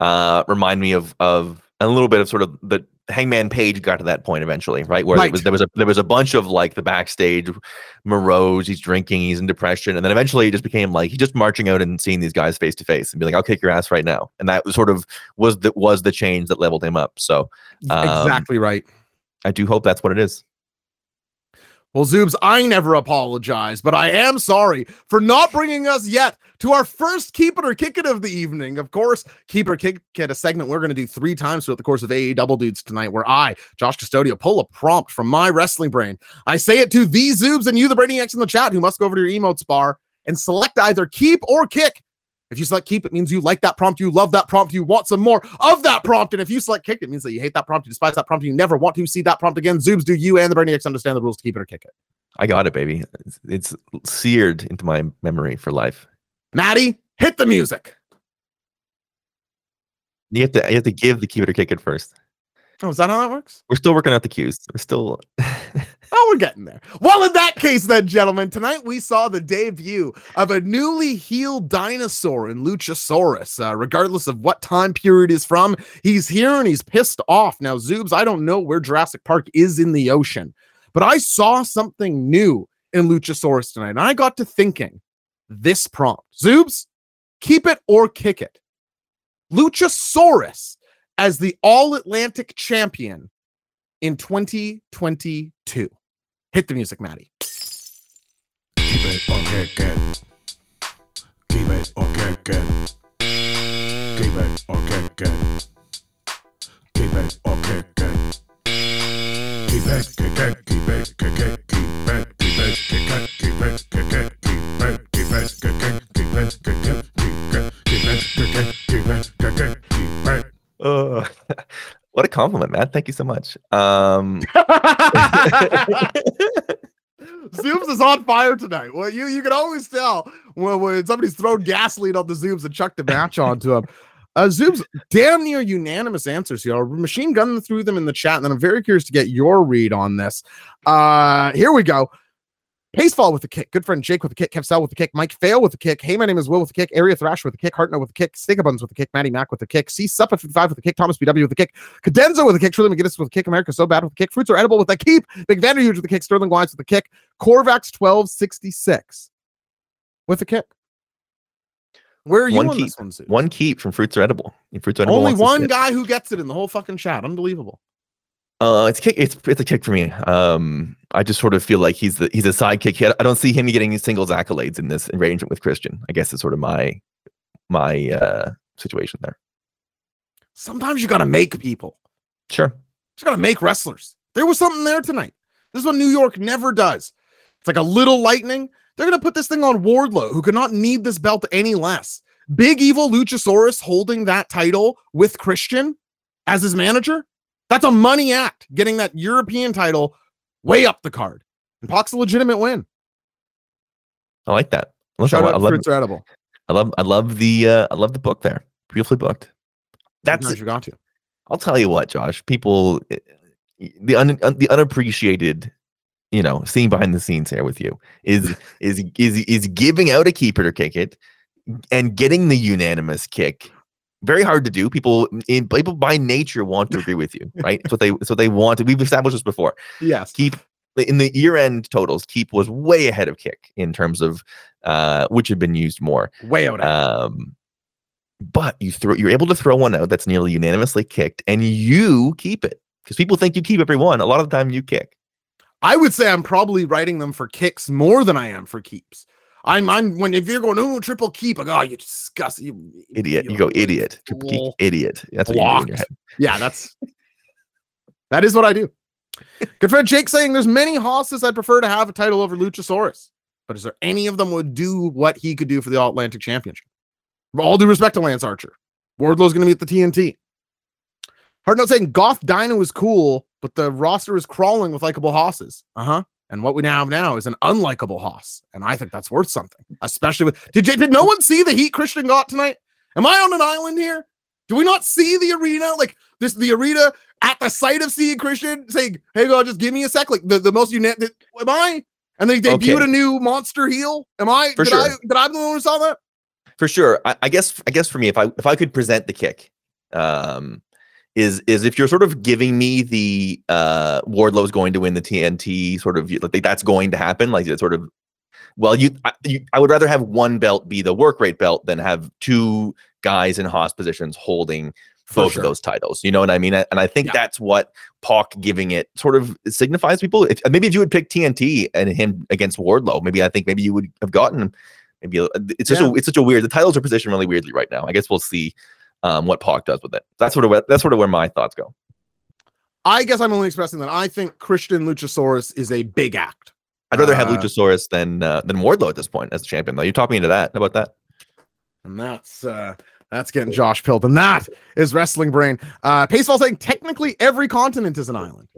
uh, remind me of of a little bit of sort of the Hangman Page got to that point eventually, right? Where Right. it was there was a there was a bunch of like the backstage morose, he's drinking, he's in depression, and then eventually it just became like he's just marching out and seeing these guys face to face and be like, "I'll kick your ass right now," and that was sort of was the was the change that leveled him up. So Um, exactly right. I do hope that's what it is. Well, Zoobs, I never apologize, but I am sorry for not bringing us yet to our first Keep It or Kick It of the evening. Of course, Keep It or Kick It, a segment we're going to do three times throughout the course of AE Double Dudes tonight, where I, Josh Custodio, pull a prompt from my wrestling brain. I say it to the Zoobs and you, the Brainiacs in the chat, who must go over to your emotes bar and select either Keep or Kick. If you select keep, it means you like that prompt, you love that prompt, you want some more of that prompt. And if you select kick, it means that you hate that prompt, you despise that prompt, you never want to see that prompt again. Zoobs, do you and the Brainiacs understand the rules to keep it or kick it? I got it, baby. It's, it's seared into my memory for life. Maddie, hit the music. You have to you have to give the keep it or kick it first. Oh, is that how that works? We're still working out the cues. We're still Oh, we're getting there. Well, in that case, then, gentlemen, tonight we saw the debut of a newly healed dinosaur in Luchasaurus. Uh, regardless of what time period is from, he's here and he's pissed off. Now, Zoobs, I don't know where Jurassic Park is in the ocean, but I saw something new in Luchasaurus tonight, and I got to thinking this prompt Zoobs, keep it or kick it. Luchasaurus as the All Atlantic champion in 2022. Hit the music, Maddie. Keep it. Keep it. Keep it. Keep it it. Keep it, it, keep it, it, keep it, keep it, it, keep it, it, keep it, keep it, it, keep it, it, what a compliment, man. Thank you so much. Um, Zoobs is on fire tonight. Well, you you can always tell when, when somebody's thrown gasoline on the Zoobs and chucked the match onto them. Uh, Zoobs, damn near unanimous answers here. Machine gun through them in the chat, and then I'm very curious to get your read on this. Uh, here we go. Pacefall with a kick. Good friend Jake with a kick. Kev Cell with a kick. Mike Fail with a kick. Hey, my name is Will with a kick. Area Thrash with a kick. Hartnell with a kick. Steakabuns with a kick. Matty Mac with a kick. C Sup at 55 with a kick. Thomas BW with a kick. Cadenza with a kick. Truly McGinnis with a kick. America So Bad with a kick. Fruits are edible with a keep. Big Vanderhuge with a kick. Sterling Wines with a kick. Corvax 1266 with a kick. Where are you One on keep. this one, Zoobs? one keep from fruits are edible. Fruits are edible. Only one guy who gets it in the whole fucking chat. Unbelievable. Uh, it's kick. It's it's a kick for me. Um, I just sort of feel like he's the he's a sidekick. I don't see him getting singles accolades in this arrangement with Christian. I guess it's sort of my my uh situation there. Sometimes you got to make people. Sure. You gotta make wrestlers. There was something there tonight. This is what New York never does. It's like a little lightning. They're gonna put this thing on Wardlow, who could not need this belt any less. Big evil Luchasaurus holding that title with Christian as his manager. That's a money act, getting that European title way up the card. And Pac's a legitimate win. I like that. Listen, Shout I, out I love Fruits are edible. I love I love the uh, I love the book there. Beautifully booked. That's you got to. I'll tell you what, Josh. People, eh, the un, un- the unappreciated, you know, seeing behind the scenes here with you is is is is giving out a keep it or kick it, and getting the unanimous kick. Very hard to do. People in people by nature want to agree with you, right? It's what they it's what they want. We've established this before. Yes. Keep in the year end totals. Keep was way ahead of kick in terms of uh, which had been used more. Way out. Um, but you throw you're able to throw one out that's nearly unanimously kicked, and you keep it because people think you keep every one. A lot of the time, you kick. I would say I'm probably writing them for kicks more than I am for keeps. I'm I'm when if you're going oh triple keep, I go oh you disgust you Idiot. You go idiot. Triple fool." idiot. That's what you do in your Blocked. head. Yeah, that's that is what I do. Good friend Jake saying there's many hosses I'd prefer to have a title over Luchasaurus, but is there any of them would do what he could do for the All Atlantic Championship? All due respect to Lance Archer, Wardlow's going to be at the TNT. Hard note saying Goth Dino is cool, but the roster is crawling with likable hosses. Uh huh. And what we now have now is an unlikable hoss. And I think that's worth something, especially with did did no one see the heat Christian got tonight? Am I on an island here? Do we not see the arena? Like this the arena at the sight of seeing Christian saying, Hey God, just give me a sec. Like the, the most unit am I? And they debuted Okay. a new monster heel. Am I For did sure. I did I the one who saw that? for sure. I, I guess I guess for me, if I if I could present the kick, um, is is if you're sort of giving me the uh Wardlow's going to win the TNT sort of like that's going to happen, like it's sort of well, you I, you I would rather have one belt be the work rate belt than have two guys in hoss positions holding both sure. of those titles. You know what I mean? And I think Yeah. that's what Pac giving it sort of signifies people. If, maybe if you would pick TNT and him against Wardlow, maybe I think maybe you would have gotten maybe it's just Yeah. a, it's such a weird. The titles are positioned really weirdly right now. I guess we'll see um, what Pac does with it. That's sort of where, that's sort of where my thoughts go. I guess I'm only expressing that I think Christian Luchasaurus is a big act. I'd rather have Uh, Luchasaurus than uh, than Wardlow at this point as a champion. Though you talked me into that. How about that? And that's uh that's getting Josh Pilt. And that is wrestling brain. Uh Pacefall saying technically every continent is an island.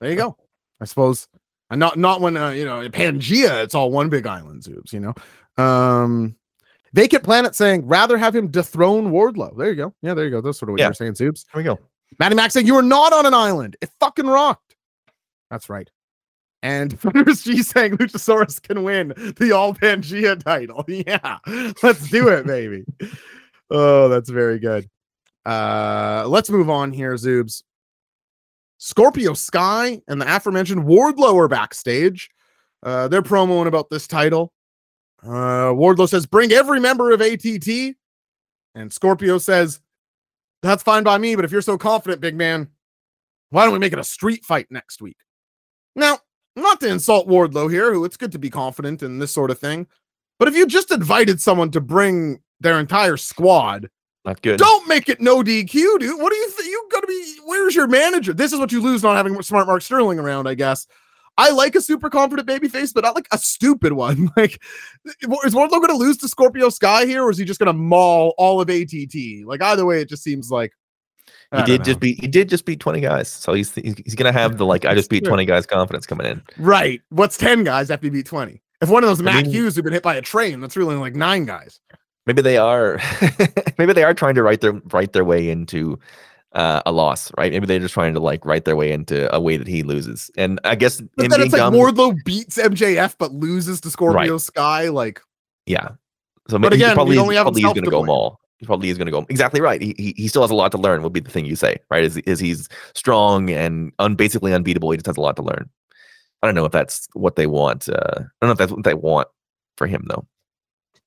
There you go. I suppose. And not not when uh, you know in Pangea, it's all one big island, Zoobs, you know. Um Vacant Planet saying rather have him dethrone Wardlow. There you go. Yeah, there you go. That's sort of what Yeah. you're saying, Zoobs. Here we go. Matty Max saying you are not on an island. It fucking rocked. That's right. And Thunderous G saying Luchasaurus can win the All Pangea title. Yeah, let's do it, baby. oh, that's very good. Uh, let's move on here, Zoobs. Scorpio Sky and the aforementioned Wardlow are backstage. Uh, they're promoing about this title. Uh, Wardlow says, "Bring every member of ATT," and Scorpio says, that's fine by me, but if you're so confident, big man, why don't we make it a street fight next week? Now, not to insult Wardlow here, who it's good to be confident in this sort of thing, but if you just invited someone to bring their entire squad, Not good. don't make it no DQ, dude. What do you think? You gotta be. Where's your manager? This is what you lose not having smart Mark Sterling around, I guess. I like a super confident babyface, but not like a stupid one. Like, is Wardlow going to lose to Scorpio Sky here, or is he just going to maul all of ATT? Like, either way, it just seems like I He did know. just beat he did just beat 20 guys. So he's he's, he's gonna have the like I just beat true. 20 guys confidence coming in. right. What's ten guys after you beat twenty? If one of those I Matt mean- Hughes who've been hit by a train, that's really like nine guys. Maybe they are maybe they are trying to write their write their way into uh, a loss, right? Maybe they're just trying to like write their way into a way that he loses. And I guess But then it's like dumb- Wardlow beats MJF but loses to Scorpio Sky. Like, Yeah. So But maybe again, probably, is- only probably he's going to go maul. He probably is going to go exactly right. He, he he still has a lot to learn. Would be the thing you say, right? Is is he's strong and un, basically unbeatable. He just has a lot to learn. I don't know if that's what they want. Uh, I don't know if that's what they want for him though.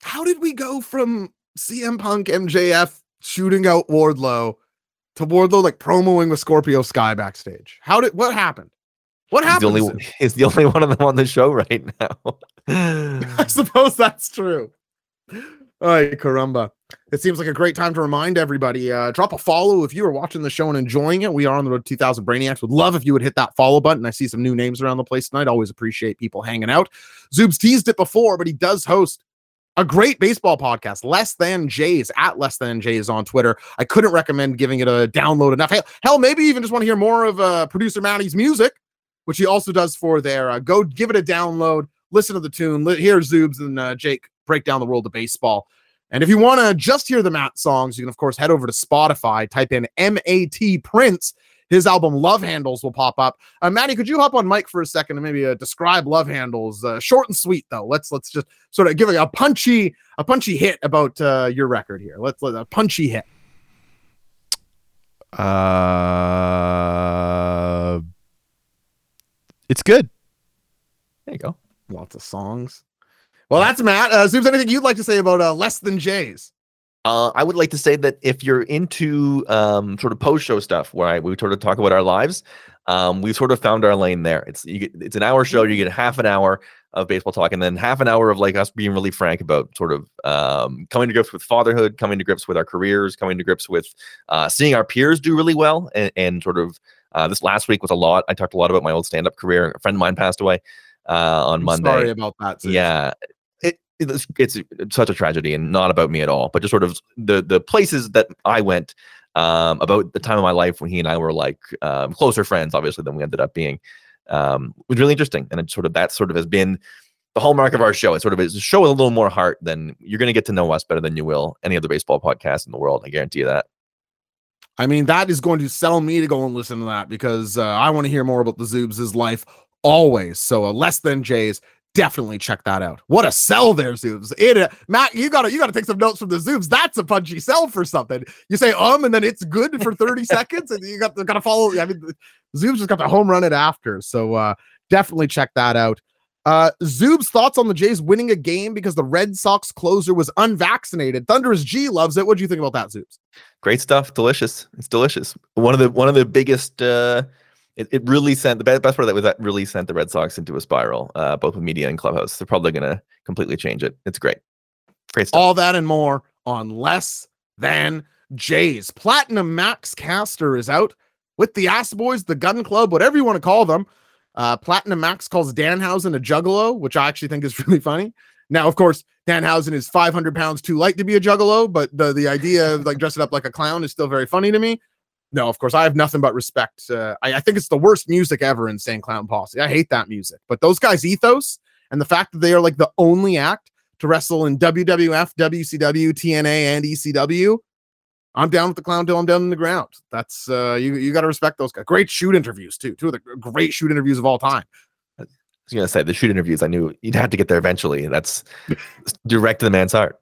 how did we go from CM Punk MJF shooting out Wardlow to Wardlow like promoing with Scorpio Sky backstage? How did what happened? What happened? He's the only he's the only one of them on the show right now. I suppose that's true. Ay, caramba. It seems like a great time to remind everybody. Uh, drop a follow if you are watching the show and enjoying it. We are on the road to 2000 Brainiacs. Would love if you would hit that follow button. I see some new names around the place tonight. Always appreciate people hanging out. Zoob's teased it before, but he does host a great baseball podcast, Less Than Jays, at Less Than Jays on Twitter. I couldn't recommend giving it a download enough. Hell, hell maybe even just want to hear more of uh, producer Matty's music, which he also does for there. Uh, go give it a download, listen to the tune, li- hear Zoobs and uh, Jake break down the world of baseball. And if you want to just hear the Matt songs, you can, of course, head over to Spotify, type in MAT Prince. His album Love Handles will pop up. Uh, Matty, could you hop on mic for a second and maybe uh, describe Love Handles? Uh, short and sweet, though. Let's let's just sort of give a, a punchy a punchy hit about uh, your record here. Let's let a punchy hit. Uh, it's good. there you go. Lots of songs. Well, that's Matt. Uh, Zoobs, anything you'd like to say about uh, Less Than Jays? Uh, I would like to say that if you're into um, sort of post show stuff, where I, we sort of talk about our lives, um, we've sort of found our lane there. It's you get, it's an hour show. You get half an hour of baseball talk, and then half an hour of like us being really frank about sort of um, coming to grips with fatherhood, coming to grips with our careers, coming to grips with uh, seeing our peers do really well, and, and sort of uh, this last week was a lot. I talked a lot about my old stand up career. A friend of mine passed away uh, on I'm Monday. Sorry about that. Zoobs. Yeah. It, it's, it's such a tragedy and not about me at all, but just sort of the the places that I went um, about the time of my life when he and I were like um, closer friends, obviously, than we ended up being. um, was really interesting. And it sort of that sort of has been the hallmark of our show. It sort of is a show with a little more heart than you're going to get to know us better than you will any other baseball podcast in the world. I guarantee you that. I mean, that is going to sell me to go and listen to that because uh, I want to hear more about the Zoobs' life always. So, uh, less than Jays, definitely check that out. What a sell there, Zoobs! It, uh, Matt, you gotta you gotta take some notes from the Zoobs. That's a punchy sell for something. You say um, and then it's good for thirty seconds, and you got got to follow. I mean, Zoobs just got the home run it after. So, uh, definitely check that out. Uh, Zoob's thoughts on the Jays winning a game because the Red Sox closer was unvaccinated. Thunderous G loves it. What do you think about that, Zoobs? Great stuff. Delicious. It's delicious. One of the one of the biggest. Uh, it, it really sent the best part of that was that really sent the Red Sox into a spiral, uh, both with media and clubhouse. They're probably going to completely change it. It's great. Great stuff. All that and more on less than Jays. Platinum Max Caster is out with the Ass Boys, the Gun Club, whatever you want to call them. Uh, Platinum Max calls Danhausen a juggalo, which I actually think is really funny. Now, of course, Danhausen is 500 pounds too light to be a juggalo, but the, the idea of like dressing up like a clown is still very funny to me. No, of course, I have nothing but respect. Uh, I, I think it's the worst music ever in Insane Clown Posse. I hate that music, but those guys' ethos and the fact that they are like the only act to wrestle in WWF, WCW, TNA, and ECW, I'm down with the clown till I'm down in the ground. That's uh you you got to respect those guys. Great shoot interviews too. Two of the great shoot interviews of all time. I was gonna say the shoot interviews. I knew you'd have to get there eventually. That's direct to the man's heart.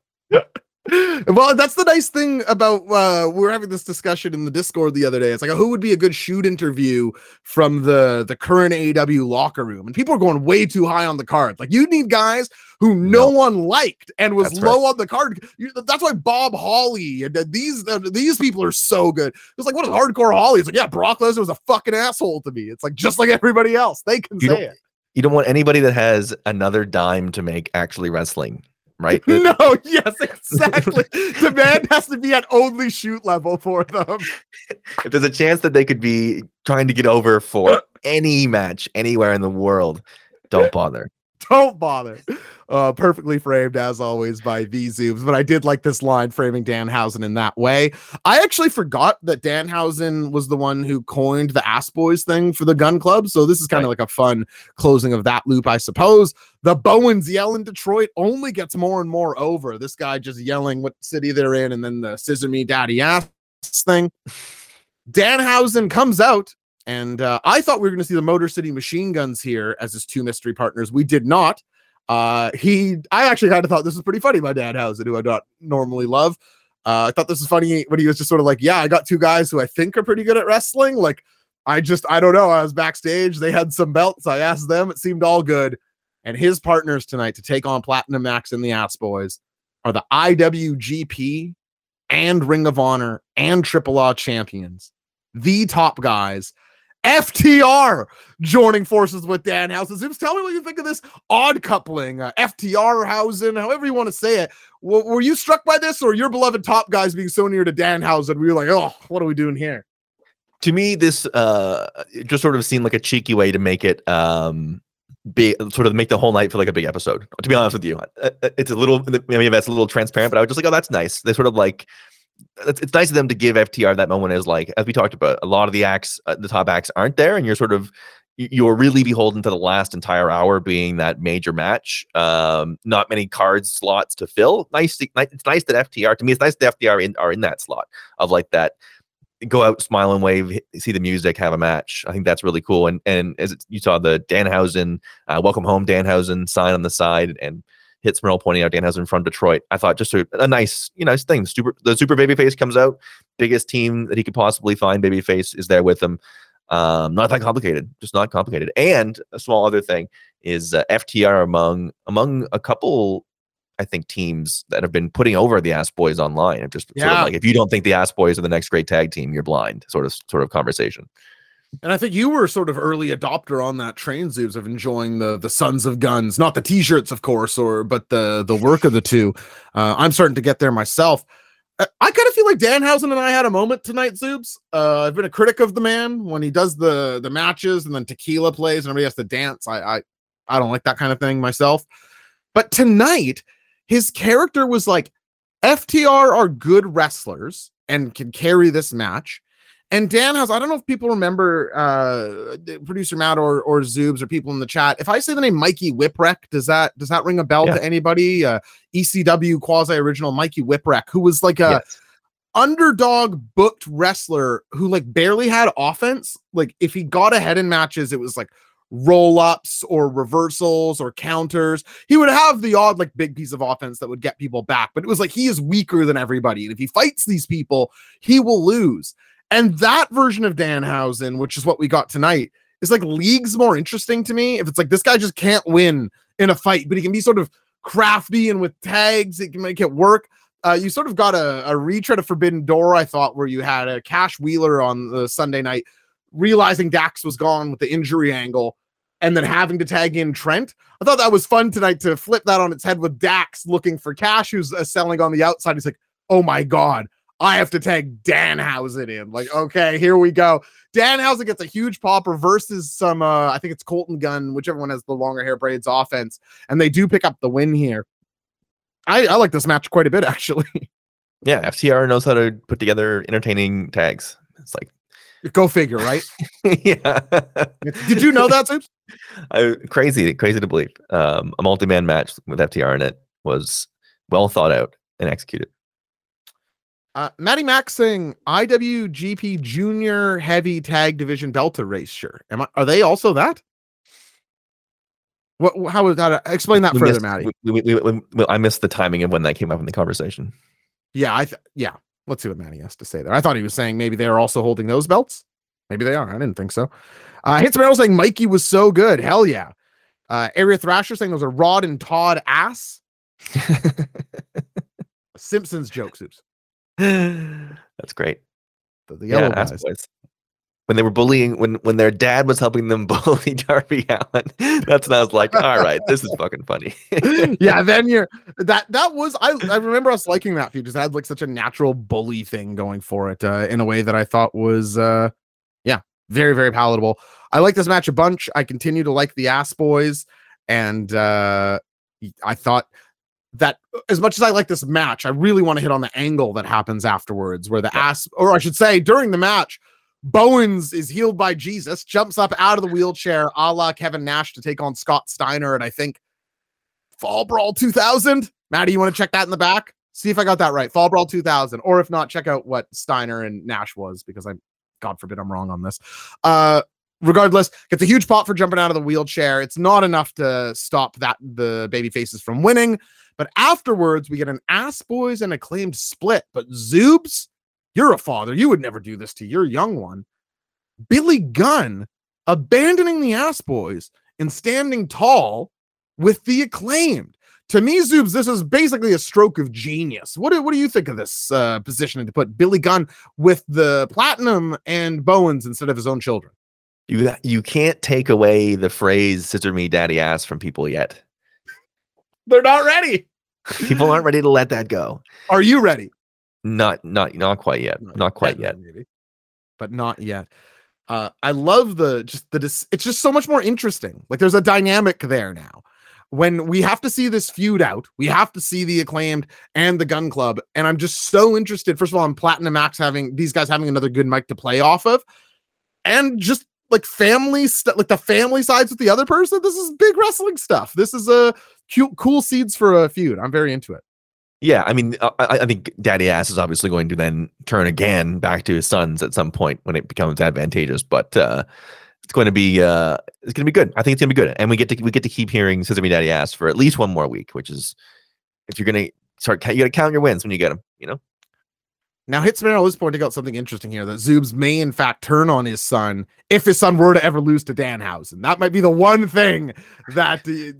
Well, that's the nice thing about uh we are having this discussion in the Discord the other day. It's like who would be a good shoot interview from the the current AEW locker room, and people are going way too high on the card. Like you need guys who no, no one liked and was that's low right. on the card. You, that's why Bob Holly and uh, these uh, these people are so good. It's like what is hardcore Holly? It's like yeah, Brock Lesnar was a fucking asshole to me. It's like just like everybody else. They can you say it. You don't want anybody that has another dime to make actually wrestling right? no, yes, exactly. the man has to be at only shoot level for them. If there's a chance that they could be trying to get over for any match anywhere in the world, don't bother. Don't bother. Uh, perfectly framed as always by V Zoobs, but I did like this line framing Danhausen in that way. I actually forgot that Danhausen was the one who coined the Ass Boys thing for the gun club. So this is kind of right. like a fun closing of that loop, I suppose. The Bowens yell in Detroit only gets more and more over. This guy just yelling what city they're in, and then the scissor me daddy ass thing. Danhausen comes out and uh, I thought we were going to see the Motor City Machine Guns here as his two mystery partners. We did not. Uh, he, I actually kind of thought this was pretty funny. My Danhausen, who I don't normally love. Uh, I thought this was funny when he was just sort of like, "Yeah, I got two guys who I think are pretty good at wrestling." Like, I just, I don't know. I was backstage. They had some belts. I asked them. It seemed all good. And his partners tonight to take on Platinum Max and the Ass Boys are the IWGP and Ring of Honor and Triple A champions, the top guys FTR joining forces with Danhausen. Zoobs, tell me what you think of this odd coupling, uh, FTR Hausen, however you want to say it. W- were you struck by this, or your beloved top guys being so near to Danhausen? We were like, oh, what are we doing here? To me, this uh, just sort of seemed like a cheeky way to make it um, be sort of make the whole night feel like a big episode. To be honest with you, uh, uh, it's a little maybe that's a little transparent, but I was just like, oh, that's nice. They sort of like it's, it's nice of them to give FTR that moment as like as we talked about a lot of the acts uh, the top acts aren't there and you're sort of you're really beholden to the last entire hour being that major match. Um not many card slots to fill. Nice it's nice that FTR to me it's nice that FTR in, are in that slot of like that go out smile and wave see the music have a match. I think that's really cool. And and as you saw the Danhausen uh, welcome home Danhausen sign on the side and hits Merle pointing out Danhausen from Detroit. I thought just a, a nice, you know, thing. Super, the super babyface comes out, biggest team that he could possibly find. Babyface is there with him. Um, not that complicated, just not complicated. And a small other thing is uh, FTR among among a couple, I think, teams that have been putting over the Ass Boys online. Just yeah. sort of like, if you don't think the Ass Boys are the next great tag team, you're blind. Sort of sort of conversation. And I think you were sort of early adopter on that train, Zoobs, of enjoying the the Sons of Guns, not the T-shirts, of course, or but the the work of the two. Uh, I'm starting to get there myself. I, I kind of feel like Danhausen and I had a moment tonight, Zoobs. Uh, I've been a critic of the man when he does the the matches and then tequila plays and everybody has to dance. I I I don't like that kind of thing myself. But tonight, his character was like, FTR are good wrestlers and can carry this match And Danhausen, I don't know if people remember uh producer Matt or or Zoobs or people in the chat. If I say the name Mikey Whipwreck, does that does that ring a bell Yeah. to anybody? Uh ECW quasi original Mikey Whipwreck, who was like a Yes. underdog booked wrestler who like barely had offense. Like if he got ahead in matches, it was like roll ups or reversals or counters. He would have the odd like big piece of offense that would get people back, but it was like he is weaker than everybody. And if he fights these people, he will lose. And that version of Danhausen, which is what we got tonight, is like leagues more interesting to me. If it's like this guy just can't win in a fight, but he can be sort of crafty and with tags, it can make it work uh, you sort of got a, a retread of Forbidden Door, I thought, where you had a Cash Wheeler on the Sunday night, realizing Dax was gone with the injury angle, and then having to tag in Trent. I thought that was fun tonight to flip that on its head with Dax looking for Cash, who's uh, selling on the outside. He's like, oh my God, I have to tag Danhausen in. Like, okay, here we go. Danhausen gets a huge pop, reverses some, uh, I think it's Colton Gunn, whichever one has the longer hair braids offense, and they do pick up the win here. I, I like this match quite a bit, actually. Yeah, FTR knows how to put together entertaining tags. It's like, Go figure, right? yeah, Did you know that? I, crazy, crazy to believe. Um, a multi-man match with FTR in it was well thought out and executed. Uh, Matty Max saying IWGP Junior Heavy Tag Division belt erasure. Am I, are they also that? What? How is that? Explain that We further, missed- we- we- I missed the timing of when that came up in the conversation. Yeah, I th- yeah. Let's see what Matty has to say there. I thought he was saying maybe they are also holding those belts. Maybe they are. I didn't think so. Uh, Hits Merrill saying Mikey was so good. Hell yeah. Uh, Area Thrasher saying those are Rod and Todd ass. Simpsons joke, Zoobs. That's great. The, the yellow yeah, Ass guys. Boys. When they were bullying, when when their dad was helping them bully Darby Allin, that's when I was like, all right, this is fucking funny. yeah, then you're that that was I I remember us liking that feud. Just had like such a natural bully thing going for it uh, in a way that I thought was uh yeah, very very palatable. I like this match a bunch. I continue to like the ass boys and uh I thought that as much as I like this match, I really want to hit on the angle that happens afterwards where the ass or I should say during the match Bowens is healed by Jesus, jumps up out of the wheelchair, a la Kevin Nash to take on Scott Steiner. And I think Fall Brawl 2000. Maddie, you want to check that in the back? See if I got that right. Fall Brawl 2000. Or if not, check out what Steiner and Nash was because I'm, God forbid, I'm wrong on this. Uh, regardless, gets a huge pop for jumping out of the wheelchair. It's not enough to stop that the baby faces from winning. But afterwards, we get an ass boys and acclaimed split. But Zoobs, you're a father. You would never do this to your young one. Billy Gunn abandoning the ass boys and standing tall with the acclaimed. To me, Zoobs, this is basically a stroke of genius. What do, what do you think of this uh, positioning to put Billy Gunn with the platinum and Bowens instead of his own children? you you can't take away the phrase "scissor me, daddy ass" from people yet. They're not ready. People aren't ready to let that go. Are you ready? Not not not quite yet. Not quite yet. maybe, but not yet. Uh, I love the just the it's just so much more interesting. Like there's a dynamic there now. When we have to see this feud out, we have to see the acclaimed and the gun club. And I'm just so interested. First of all, I'm Platinum Max having these guys having another good mic to play off of, and just like family stuff, like the family sides with the other person. This is big wrestling stuff. This is a cute, cool seeds for a feud. I'm very into it. Yeah, I mean, I, I I think Daddy Ass is obviously going to then turn again back to his sons at some point when it becomes advantageous. But uh, it's going to be uh, it's going to be good. I think it's going to be good, and we get to we get to keep hearing "Scissor Me, Daddy Ass" for at least one more week, which is if you're going to start, you got to count your wins when you get them. You know, Now, Hitsman is pointing out something interesting here that Zoobs may, in fact, turn on his son if his son were to ever lose to Danhausen. That might be the one thing that uh,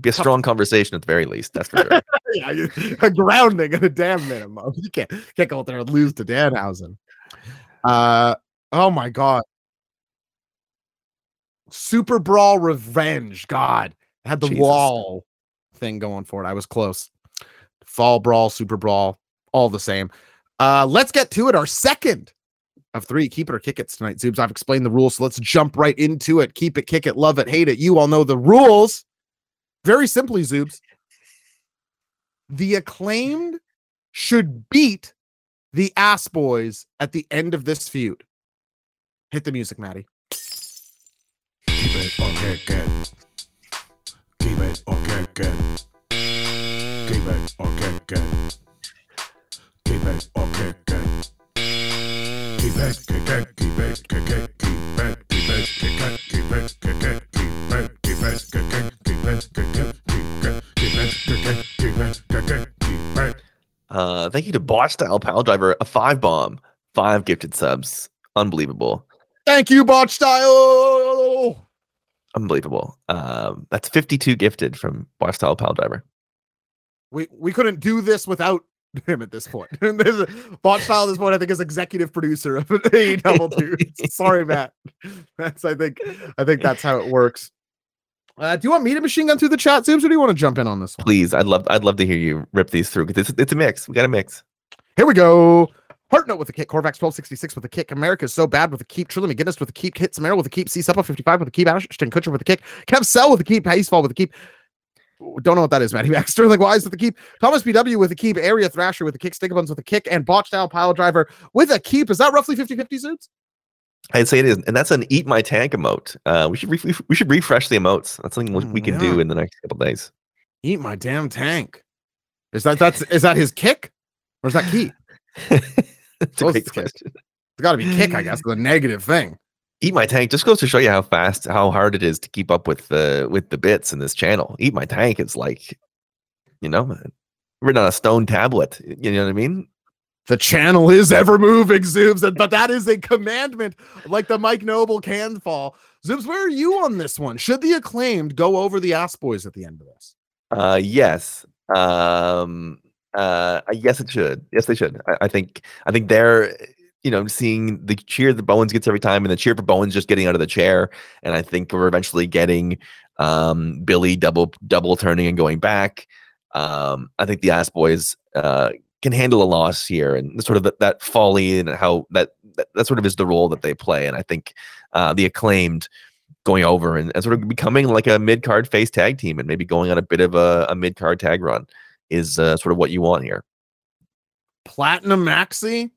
be a strong conversation at the very least. That's for sure. yeah, a grounding at a damn minimum. You can't can't go out there and lose to Danhausen. Uh oh my god. Super Brawl Revenge. God. It had the Jesus. wall thing going for it. I was close. Fall Brawl, Super Brawl, all the same. Uh let's get to it. Our second of three. Keep it or kick it tonight, Zoobs. I've explained the rules, so let's jump right into it. Keep it, kick it, love it, hate it. You all know the rules. Very simply, Zoobs. The acclaimed should beat the Ass Boys at the end of this feud? Hit the music, Maddie. Keep it or kick it. Keep it or kick it. Keep it or kick it. Uh, thank you to Botch Style Pile Driver, a five bomb, five gifted subs. Unbelievable. Thank you, Botch Style. Unbelievable. Um, that's 52 gifted from Botch Style Pile Driver. We we couldn't do this without him at this point. There's a Botch Style at this point, I think, is executive producer of A Double Dudes. Sorry, Matt. That's I think I think that's how it works. Uh, do you want me to machine gun through the chat, Zoobs, or do you want to jump in on this one? Please, I'd love I'd love to hear you rip these through because it's, it's a mix. We got a mix. Here we go. Heart note with a kick. Corvax 1266 with a kick. America's so bad with a keep. Trilly McGinnis with a keep. Hit Samara with a keep. C Suppa 55 with a keep. Ashton Kutcher with a kick. Kev Cell with a keep. Pacefall with a keep. Don't know what that is, Matty Max. Sterling Wise with a keep. Thomas BW with a keep. Area Thrasher with a kick. Stigabuns with a kick. And Botched Out Pile Driver with a keep. Is that roughly 50 50 suits? I'd say it is, and that's an eat my tank emote. Uh, we should re- we should refresh the emotes. That's something we- we can yeah. do in the next couple days. Eat my damn tank. Is that that's is that his kick? Or is that key? It's a great question. It's got to be kick, I guess. The negative thing. Eat my tank just goes to show you how fast, how hard it is to keep up with the with the bits in this channel. Eat my tank is like, you know, written on a stone tablet. You know what I mean? The channel is ever moving, Zoobs, and- but that is a commandment, like the Mike Noble can fall. Zoobs, where are you on this one? Should the acclaimed go over the Ass Boys at the end of this? Uh, yes. Um, uh, yes, it should. Yes, they should. I, I think. I think they're, you know, seeing the cheer that Bowens gets every time, and the cheer for Bowens just getting out of the chair. And I think we're eventually getting um, Billy double double turning and going back. Um, I think the Ass Boys uh, can handle a loss here, and sort of that, that folly and how that, that that sort of is the role that they play. And I think uh, the acclaimed going over and, and sort of becoming like a mid card face tag team and maybe going on a bit of a, a mid card tag run is uh, sort of what you want here. Platinum Maxi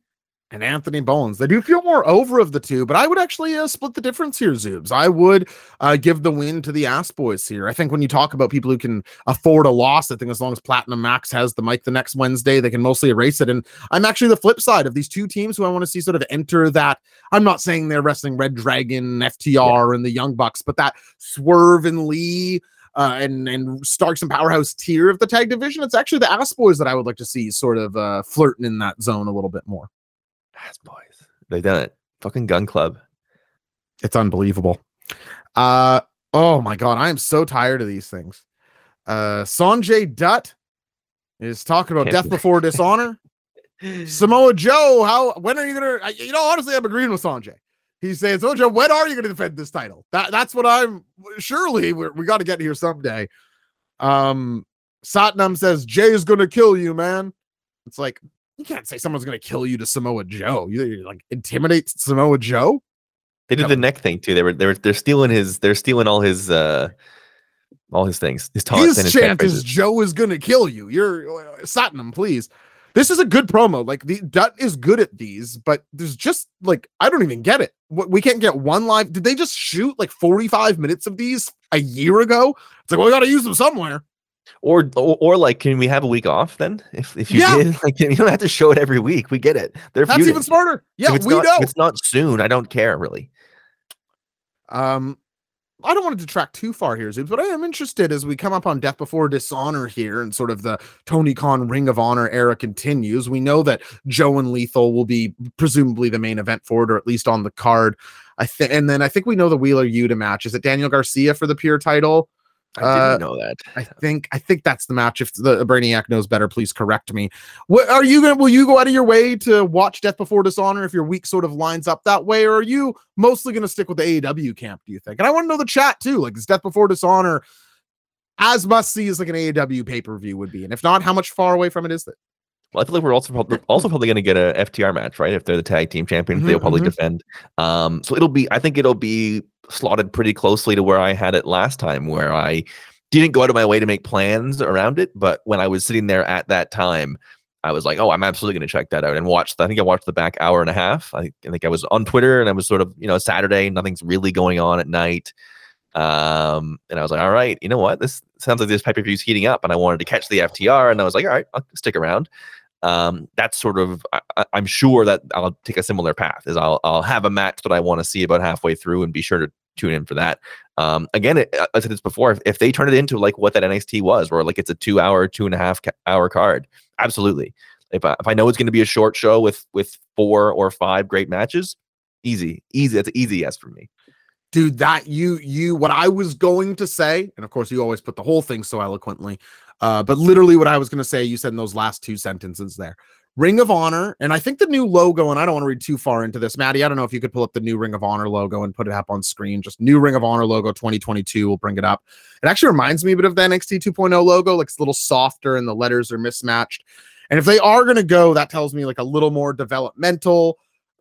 and Anthony Bones. They do feel more over of the two, but I would actually uh, split the difference here, Zoobs. I would uh, give the win to the Ass Boys here. I think when you talk about people who can afford a loss, I think as long as Platinum Max has the mic the next Wednesday, they can mostly erase it. And I'm actually the flip side of these two teams who I want to see sort of enter that. I'm not saying they're wrestling Red Dragon, FTR, and the Young Bucks, but that Swerve and Lee. Uh, and and Starks and Powerhouse tier of the tag division. It's actually the Ass Boys that I would like to see sort of uh, flirting in that zone a little bit more. Ass boys. They've done it. Fucking gun club. It's unbelievable. Uh oh my god, I am so tired of these things. Uh Sanjay Dutt is talking about death before dishonor. Samoa Joe, how when are you gonna you know honestly I'm agreeing with Sanjay. He's saying, Samoa Joe, when are you gonna defend this title? That that's what I'm surely we're, we got to get here someday. Um Satnam says Jay is gonna kill you, man. It's like you can't say someone's gonna kill you to Samoa Joe. You, you like intimidate Samoa Joe. They did the neck thing too. They were they were they're stealing his they're stealing all his uh all his things. His taunts and His his chant is. Joe is gonna kill you. You're uh, Satnam, please. This is a good promo. Like the Dutt is good at these, but there's just like I don't even get it. What we can't get one live. Did they just shoot like 45 minutes of these a year ago? It's like well, we got to use them somewhere. Or, or or like, can we have a week off then? If if you Yeah. did, like, you don't have to show it every week. We get it. They're That's feuding. even smarter. Yeah, we not, know. It's not soon. I don't care really. Um, I don't want to detract too far here, Zoobs, but I am interested as we come up on Death Before Dishonor here and sort of the Tony Khan Ring of Honor era continues. We know that Joe and Lethal will be presumably the main event for it, or at least on the card. I think, and then I think we know the Wheeler Yuta match. Is it Daniel Garcia for the pure title? I Uh, didn't know that. I think I think that's the match. If the Brainiac knows better, please correct me. What are you gonna? Will you go out of your way to watch Death Before Dishonor if your week sort of lines up that way, or are you mostly gonna stick with the AEW camp? Do you think? And I want to know the chat too. Like, is Death Before Dishonor as must see as like an AEW pay per view would be? And if not, how much far away from it is it? Well, I feel like we're also prob- also probably going to get a FTR match, right? If they're the tag team champions, Mhm, they'll probably mhm. defend. Um, so it'll be. I think it'll be slotted pretty closely to where I had it last time, where I didn't go out of my way to make plans around it, but when I was sitting there at that time, I was like, oh, I'm absolutely going to check that out and watch. I think I watched the back hour and a half. I, I think I was on Twitter and I was sort of, you know, Saturday, nothing's really going on at night. Um, and I was like, all right, you know what? This sounds like this pay per view is heating up, and I wanted to catch the FTR, and I was like, all right, I'll stick around. Um, that's sort of, I, am sure that I'll take a similar path. Is I'll I'll have a match that I want to see about halfway through, and be sure to tune in for that. Um, again, it, I said this before. If, if, they turn it into like what that NXT was, where like it's a two hour, two and a half hour card, absolutely. If I, if I know it's going to be a short show with with four or five great matches, easy, easy. That's an easy yes for me dude that you you what i was going to say and of course you always put the whole thing so eloquently uh but literally what i was going to say you said in those last two sentences there. Ring of honor and i think the new logo and i don't want to read too far into this maddie i don't know if you could pull up the new ring of honor logo and put it up on screen just new ring of honor logo 2022 we'll bring it up. It actually reminds me a bit of the nxt 2.0 logo like it's a little softer and the letters are mismatched and if they are going to go that tells me like a little more developmental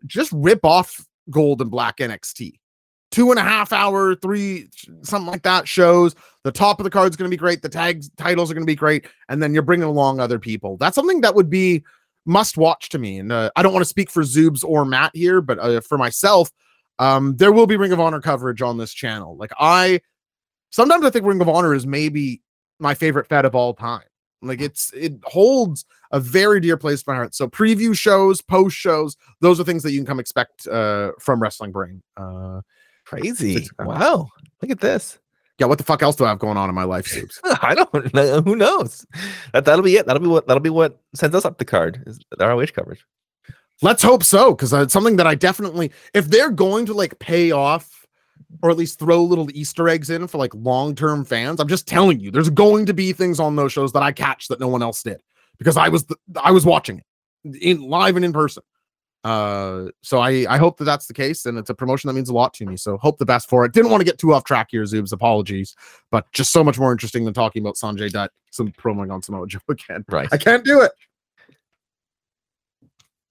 just rip off gold and black nxt two and a half hour, three, something like that shows. The top of the card is going to be great. The tags titles are going to be great. And then you're bringing along other people. That's something that would be must watch to me. And uh, I don't want to speak for Zoobs or Matt here, but uh, for myself, um, there will be Ring of Honor coverage on this channel. Like I, sometimes I think Ring of Honor is maybe my favorite Fed of all time. Like it's it holds a very dear place in my heart. So preview shows, post shows, those are things that you can come expect uh, from Wrestling Brain. Uh, Crazy. Wow. Look at this. Yeah, what the fuck else do I have going on in my life, Soups? I don't know. Uh, who knows? That that'll be it. That'll be what that'll be what sends us up the card is the ROH coverage. Let's hope so, because it's uh, something that I definitely, if they're going to like pay off or at least throw little Easter eggs in for like long term fans, I'm just telling you, there's going to be things on those shows that I catch that no one else did because I was the, I was watching it in live and in person. Uh, so I I hope that that's the case, and it's a promotion that means a lot to me. So hope the best for it. Didn't want to get too off track here, Zoobs. Apologies, but just so much more interesting than talking about Sanjay Dutt, some promoing on Samoa Joe again. Right, I can't do it.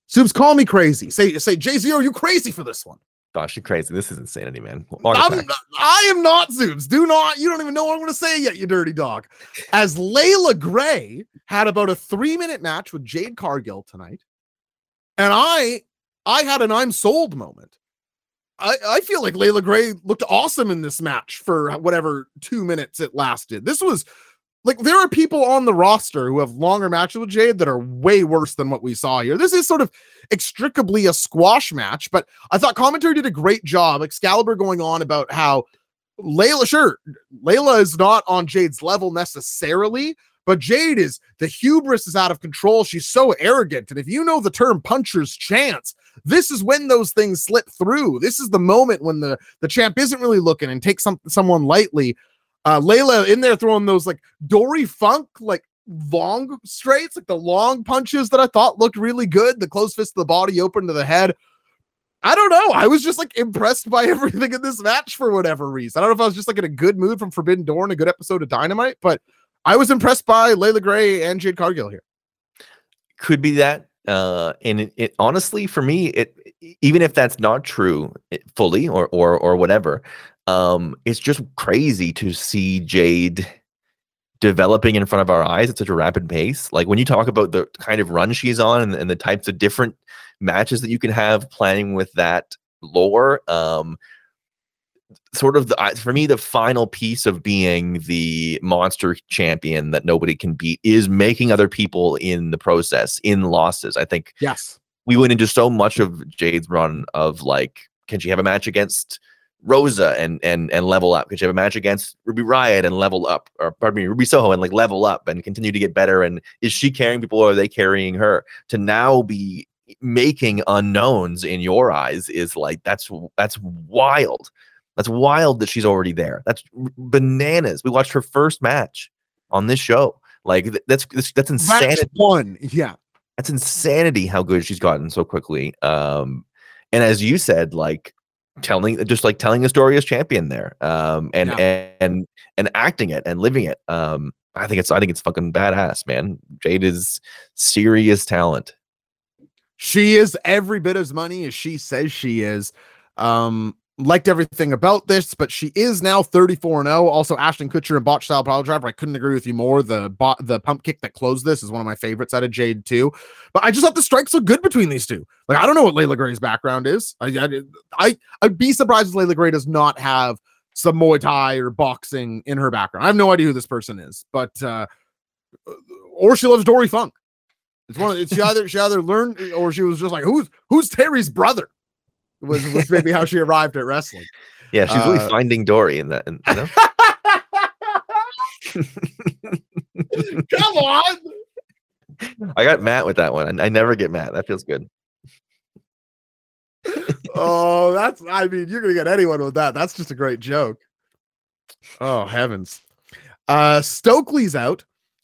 Zoobs, call me crazy. Say say Jay Z, are you crazy for this one? Gosh, you're crazy. This is insanity, man. I'm not, I am not Zoobs. Do not. You don't even know what I'm going to say yet, you dirty dog. As Leila Grey had about a three minute match with Jade Cargill tonight and I I had an I'm sold moment. I, I feel like Leila Grey looked awesome in this match for whatever two minutes it lasted. This was like there are people on the roster who have longer matches with Jade that are way worse than what we saw here. This is sort of extricably a squash match, but I thought commentary did a great job. Excalibur going on about how Leila, sure, Leila is not on Jade's level necessarily, but Jade is the hubris is out of control. She's so arrogant. And if you know the term puncher's chance, this is when those things slip through. This is the moment when the, the champ isn't really looking and takes some, someone lightly. Uh, Leila in there throwing those like Dory Funk, like long straights, like the long punches that I thought looked really good. The close fist to the body, open to the head. I don't know. I was just like impressed by everything in this match for whatever reason. I don't know if I was just like in a good mood from Forbidden Door and a good episode of Dynamite, but I was impressed by Leila Grey and Jade Cargill here. Could be that. Uh, and it, it, honestly, for me, it even if that's not true it, fully or or or whatever, um, it's just crazy to see Jade developing in front of our eyes at such a rapid pace. Like when you talk about the kind of run she's on and, and the types of different matches that you can have planning with that lore, um, sort of the for me the final piece of being the monster champion that nobody can beat is making other people in the process in losses. I think yes. we went into so much of jade's run of like can she have a match against rosa and and and level up? Can she have a match against ruby Riott and level up? Or pardon me ruby soho and like level up and continue to get better? And is she carrying people or are they carrying her? To now be making unknowns in your eyes is like that's that's wild that's wild that she's already there. That's bananas. We watched her first match on this show. Like that's that's, that's insanity. Match one, yeah, that's insanity. How good she's gotten so quickly. Um, and as you said, like telling just like telling a story as champion there, um, and yeah. and and acting it and living it. Um, I think it's I think it's fucking badass, man. Jade is serious talent. She is every bit as money as she says she is. Um, liked everything about this, but she is now 34 and 0. Also, Ashton Kutcher and Botch Style Power Driver. I couldn't agree with you more. The bot, the pump kick that closed this is one of my favorites out of Jade too. But I just thought the strikes look good between these two. Like I don't know what Leila Grey's background is. I I, I I'd be surprised if Leila Grey does not have some Muay Thai or boxing in her background. I have no idea who this person is, but uh or she loves Dory Funk. It's one. Of, it's she either she either learned or she was just like, who's who's Terry's brother? Was was maybe how she arrived at wrestling. Yeah, she's really Uh, finding Dory in that. You know? Come on. I got Matt with that one. I, I never get Matt. That feels good. Oh, that's I mean, you're gonna get anyone with that. That's just a great joke. Oh heavens. Uh Stokely's out.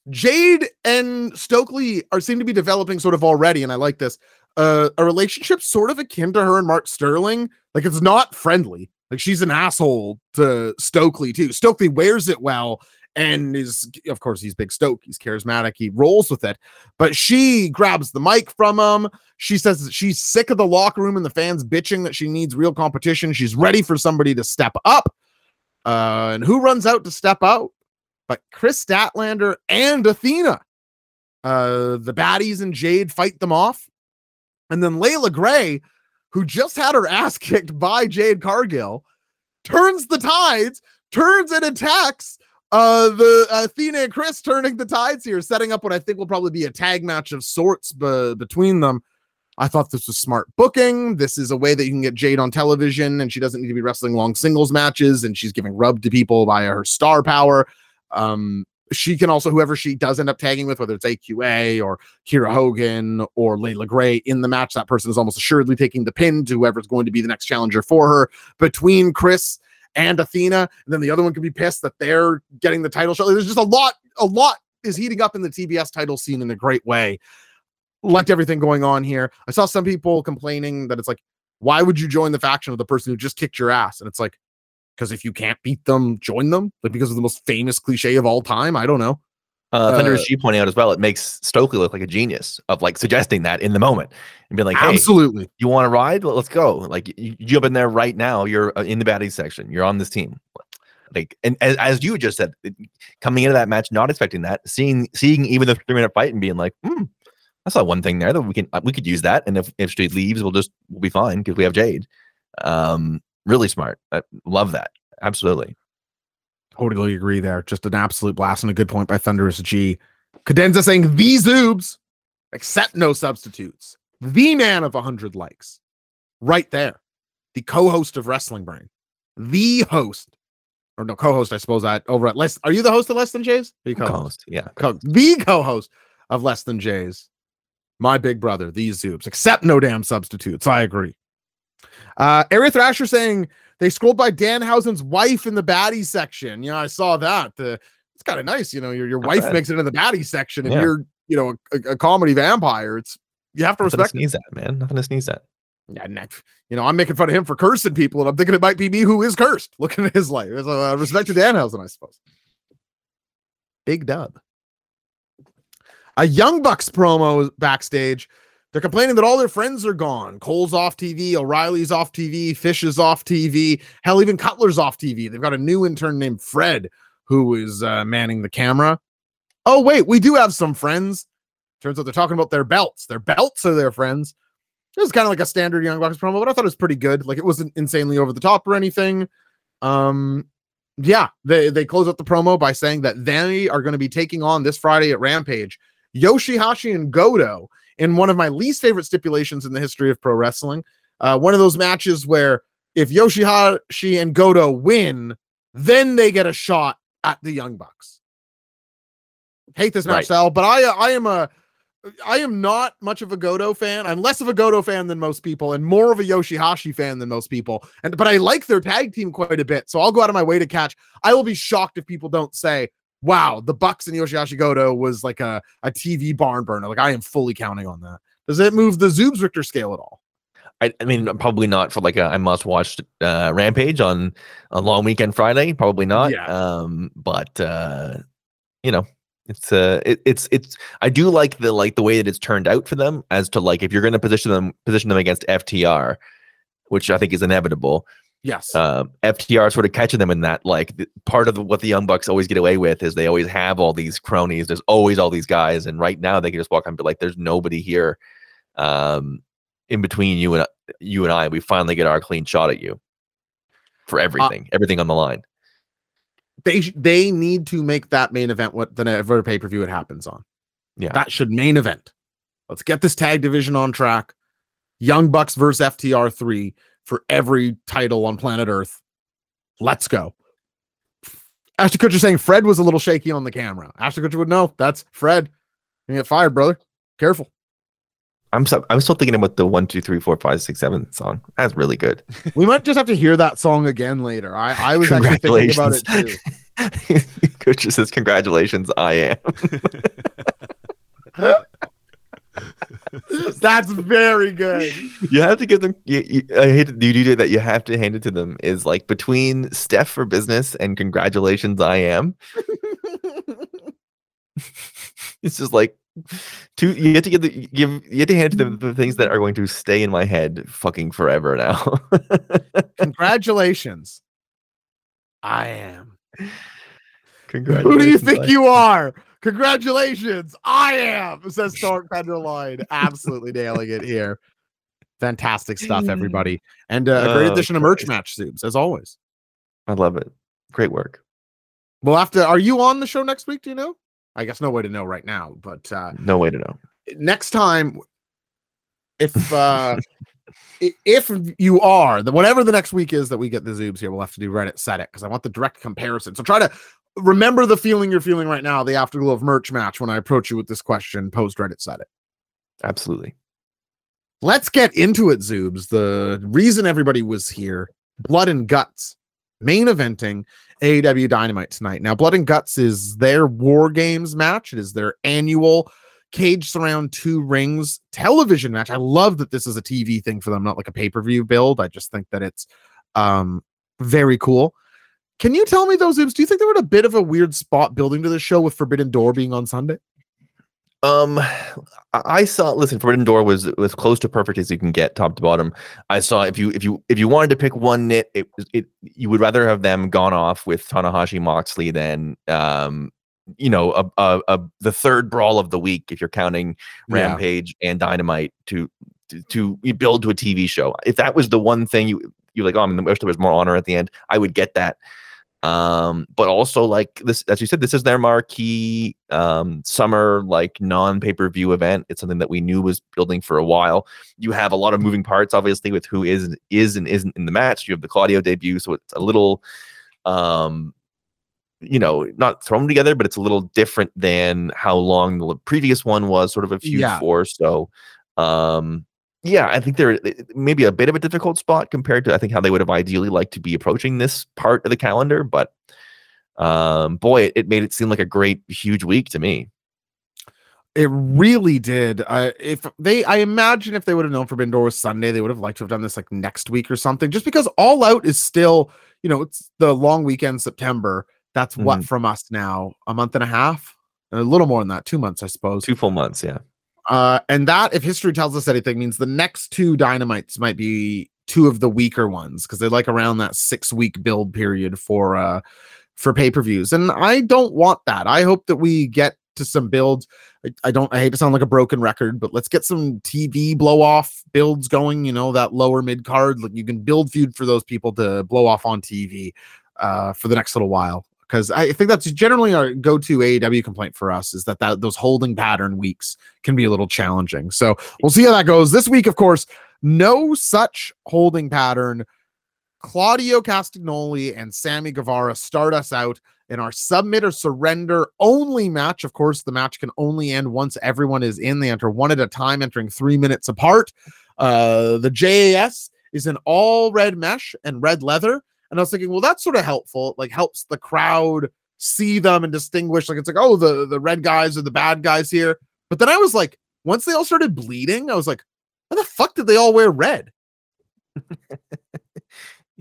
Jade and Stokely are seem to be developing sort of already, and I like this. Uh, a relationship sort of akin to her and Mark Sterling. Like it's not friendly. Like she's an asshole to Stokely too. Stokely wears it well and is, of course, he's big Stoke. He's charismatic. He rolls with it. But she grabs the mic from him. She says that she's sick of the locker room and the fans bitching that she needs real competition. She's ready for somebody to step up. Uh, and who runs out to step out? But Kris Statlander and Athena. Uh, the baddies and Jade fight them off. And then Leila Grey, who just had her ass kicked by Jade Cargill, turns the tides, turns and attacks uh the Athena and Kris turning the tides here, setting up what I think will probably be a tag match of sorts be- between them. I thought this was smart booking. This is a way that you can get Jade on television, and she doesn't need to be wrestling long singles matches, and she's giving rub to people via her star power. Um, she can also, whoever she does end up tagging with, whether it's AQA or Kiera Hogan or Leila Grey in the match, that person is almost assuredly taking the pin to whoever's going to be the next challenger for her. Between Kris and Athena, and then the other one could be pissed that they're getting the title shot. There's just a lot, a lot is heating up in the TBS title scene in a great way. Liked everything going on here. I saw some people complaining that it's like, why would you join the faction of the person who just kicked your ass? And it's like, because if you can't beat them, join them. Like because of the most famous cliche of all time. I don't know. Uh, Thunder Uh, is G pointing out as well. It makes Stokely look like a genius of like suggesting that in the moment and being like, "Hey, Absolutely. you want to ride? Well, let's go. Like you, jump in there right now. You're uh, in the baddies section. You're on this team. Like, and as, as you just said, coming into that match, not expecting that, seeing seeing even the three minute fight and being like, hmm, I saw one thing there that we can uh, we could use that. And if if she leaves, we'll just we'll be fine because we have Jade. Um, really smart. I love that. Absolutely. Totally agree there. Just an absolute blast and a good point by Thunderous G. Cadenza saying these zoobs accept no substitutes. The man of 100 likes. Right there. The co-host of Wrestling Brain. The host. Or no, co-host, I suppose, at over at Less. Are you the host of Less Than Jays? Are you co-host? Co-host. Yeah. co- the co-host of Less Than Jays, my big brother, these Zoobs, except no damn substitutes. I agree. Uh Area Thrasher saying they scrolled by Danhausen's wife in the baddie section. You know, I saw that. Uh, it's kind of nice. You know, your, your Not wife bad. makes it into the baddie section, and Yeah. you're, you know, a, a comedy vampire. It's you have to Nothing to respect. it. sneeze at, man. Nothing to sneeze at. Yeah, ne- you know, I'm making fun of him for cursing people, and I'm thinking it might be me who is cursed. Looking at his life, so, uh, respect to Danhausen, I suppose. Big dub. A Young Bucks promo backstage. They're complaining that all their friends are gone. Cole's off TV, O'Reilly's off TV, Fish is off TV, hell, even Cutler's off TV. They've got a new intern named Fred who is uh, manning the camera. Oh, wait, we do have some friends. Turns out they're talking about their belts. Their belts are their friends. It was kind of like a standard Young Bucks promo, but I thought it was pretty good. Like it wasn't insanely over the top or anything. Um, yeah, they they close up the promo by saying that they are going to be taking on this Friday at Rampage Yoshihashi and Goto in one of my least favorite stipulations in the history of pro wrestling. Uh, one of those matches where if Yoshihashi and Goto win, then they get a shot at the Young Bucks. Hate this match Right. style, but I I am a I am not much of a Goto fan. I'm less of a Goto fan than most people, and more of a Yoshihashi fan than most people. And but I like their tag team quite a bit, so I'll go out of my way to catch. I will be shocked if people don't say, "Wow, the Bucks and Yoshihashi Goto was like a a TV barn burner." Like I am fully counting on that. Does it move the Zoobs Richter scale at all? I, I mean, probably not for like a I must watch uh, Rampage on a long weekend Friday. Probably not. Yeah. Um, but uh, you know, it's uh, it, it's it's. I do like the like the way that it's turned out for them as to like if you're going to position them position them against FTR, which I think is inevitable. Yes. um, FTR sort of catching them in that. Like th- part of the, what the Young Bucks always get away with is they always have all these cronies. There's always all these guys, and right now they can just walk on and be like, "There's nobody here." Um, in between you and you and I, we finally get our clean shot at you for everything, everything on the line. they they need to make that main event what the never pay per view it happens on. Yeah. that should main event. Let's get this tag division on track. Young Bucks versus FTR three for every title on planet Earth. Let's go. Ashton Kutcher saying Fred was a little shaky on the camera. Ashton Kutcher would know that's Fred. You get fired, brother. Careful. I'm so, I'm still thinking about the one, two, three, four, five, six, seven song. That's really good. We might just have to hear that song again later. I, I was actually thinking about it too. Just says, "Congratulations, I am." That's very good. you have to give them. You, you, I hate to, you do that. You have to hand it to them. Is like between Steph for business and congratulations, I am. It's just like two. You get to give the give. You have to hand it to them the things that are going to stay in my head fucking forever now. Congratulations. I am. Congratulations. Who do you think I- you are? Congratulations. I am, says Stark Penderline. Absolutely nailing it here. Fantastic stuff, everybody. And uh, a great Oh, addition of merch match subs, as always. I love it. Great work. We'll have to. Are you on the show next week? Do you know? I guess no way to know right now, but uh, No way to know. next time, if uh, if you are the whatever the next week is that we get the zoobs here, we'll have to do Reddit set it because I want the direct comparison. So try to remember the feeling you're feeling right now, the afterglow of merch match when I approach you with this question post Reddit set it. Absolutely. Let's get into it, Zoobs. The reason everybody was here, Blood and Guts, main eventing AEW Dynamite tonight. Now, Blood and Guts is their War Games match. It is their annual Cage Surround Two Rings television match. I love that this is a TV thing for them, not like a pay per view build. I just think that it's um, very cool. Can you tell me those Zoobs? Do you think they were in a bit of a weird spot building to the show with Forbidden Door being on Sunday? Um, I I saw. Listen, Forbidden Door was was close to perfect as you can get, top to bottom. I saw if you if you if you wanted to pick one nit, it it. You would rather have them gone off with Tanahashi Moxley than um, you know, a, a, a the third brawl of the week if you're counting Yeah. Rampage and Dynamite to to, to build to a TV show. If that was the one thing you you like, oh, I mean, wish there was more honor at the end. I would get that um but also like this as you said this is their marquee um summer like non pay-per-view event. It's something that we knew was building for a while. You have a lot of moving parts obviously with who is is and isn't in the match. You have the claudio debut so it's a little um you know not thrown together but it's a little different than how long the previous one was sort of a feud Yeah. for. So um yeah, I think they're eh, maybe a bit of a difficult spot compared to I think how they would have ideally liked to be approaching this part of the calendar, but um boy, it, it made it seem like a great huge week to me. It really did. Uh, if they, I imagine if they would have known Forbidden Door was Sunday, they would have liked to have done this like next week or something. Just because All Out is still, you know, it's the long weekend September. That's what Mhm. from us now, a month and a half, a little more than that, two months, I suppose. Two full months, yeah. Uh, and that, if history tells us anything, means the next two dynamites might be two of the weaker ones because they're like around that six week build period for uh for pay per views. And I don't want that. I hope that we get to some builds. I, I don't. I hate to sound like a broken record, but let's get some TV blow off builds going. You know that lower mid card. Like you can build feud for those people to blow off on TV uh, for the next little while. Because I think that's generally our go-to AEW complaint for us is that, that those holding pattern weeks can be a little challenging. So we'll see how that goes. This week, of course, no such holding pattern. Claudio Castagnoli and Sammy Guevara start us out in our submit or surrender only match. Of course, the match can only end once everyone is in. They enter one at a time, entering three minutes apart. Uh, the JAS is in all red mesh and red leather. And I was thinking, well, that's sort of helpful. It like helps the crowd see them and distinguish. Like it's like, oh, the the red guys are the bad guys here. But then I was like, once they all started bleeding, I was like, why the fuck did they all wear red?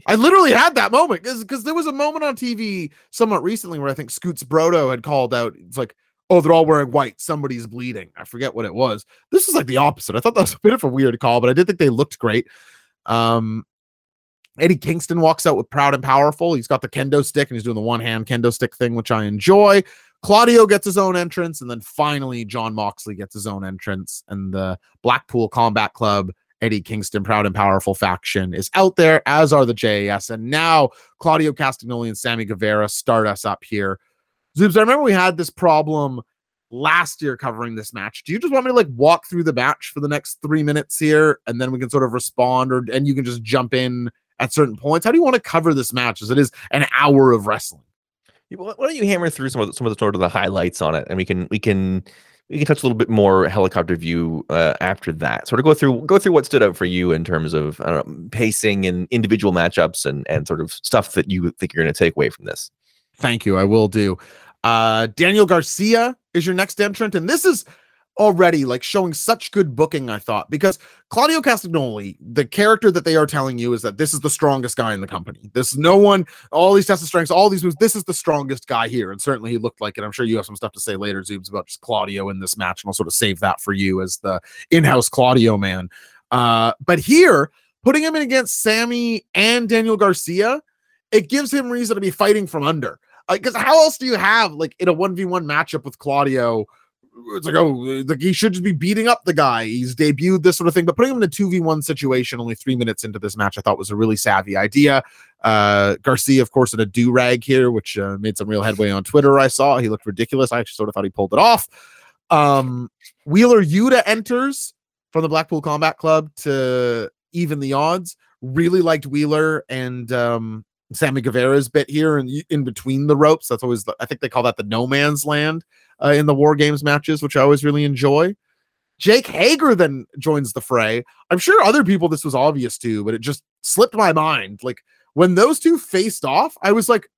I literally had that moment because there was a moment on TV somewhat recently where I think Scoots Brodo had called out. It's like, oh, they're all wearing white. Somebody's bleeding. I forget what it was. This is like the opposite. I thought that was a bit of a weird call, but I did think they looked great. Um, Eddie Kingston walks out with proud and powerful. He's got the kendo stick and he's doing the one hand kendo stick thing, which I enjoy. Claudio gets his own entrance, and then finally Jon Moxley gets his own entrance, and the Blackpool Combat Club, Eddie Kingston, proud and powerful faction is out there, as are the JAS. And now Claudio Castagnoli and Sammy Guevara start us up here. Zoobs, I remember we had this problem last year covering this match. Do you just want me to like walk through the match for the next three minutes here, and then we can sort of respond, or and you can just jump in at certain points? How do you want to cover this match as it is an hour of wrestling? Why don't you hammer through some of the, some of the sort of the highlights on it, and we can we can we can touch a little bit more helicopter view uh, after that. Sort of go through go through what stood out for you in terms of know, pacing and individual matchups and and sort of stuff that you think you're going to take away from this. Thank you. I will do. Uh, Daniel Garcia is your next entrant, and this is already like showing such good booking, I thought, because Claudio Castagnoli, the character that they are telling you is that this is the strongest guy in the company. This no one, all these tests of strengths, all these moves, this is the strongest guy here. And certainly he looked like it. I'm sure you have some stuff to say later, Zoobs, about just Claudio in this match, and I'll sort of save that for you as the in-house Claudio man. Uh, but here, putting him in against Sammy and Daniel Garcia, it gives him reason to be fighting from under. Because uh, how else do you have like in a 1v1 matchup with Claudio? It's like oh like he should just be beating up the guy. He's debuted this sort of thing. But putting him in a 2v1 situation only three minutes into this match i thought was a really savvy idea. Uh garcia of course in a do-rag here which uh, made some real headway on twitter. I saw he looked ridiculous. I actually sort of thought he pulled it off. Um wheeler yuta enters from the blackpool combat club to even the odds. Really liked wheeler and um sammy guevara's bit here and in, in between the ropes that's always the, i think they call that the no man's land uh, in the War Games matches, which I always really enjoy. Jake Hager then joins the fray. I'm sure other people this was obvious to, but it just slipped my mind. Like when those two faced off, I was like,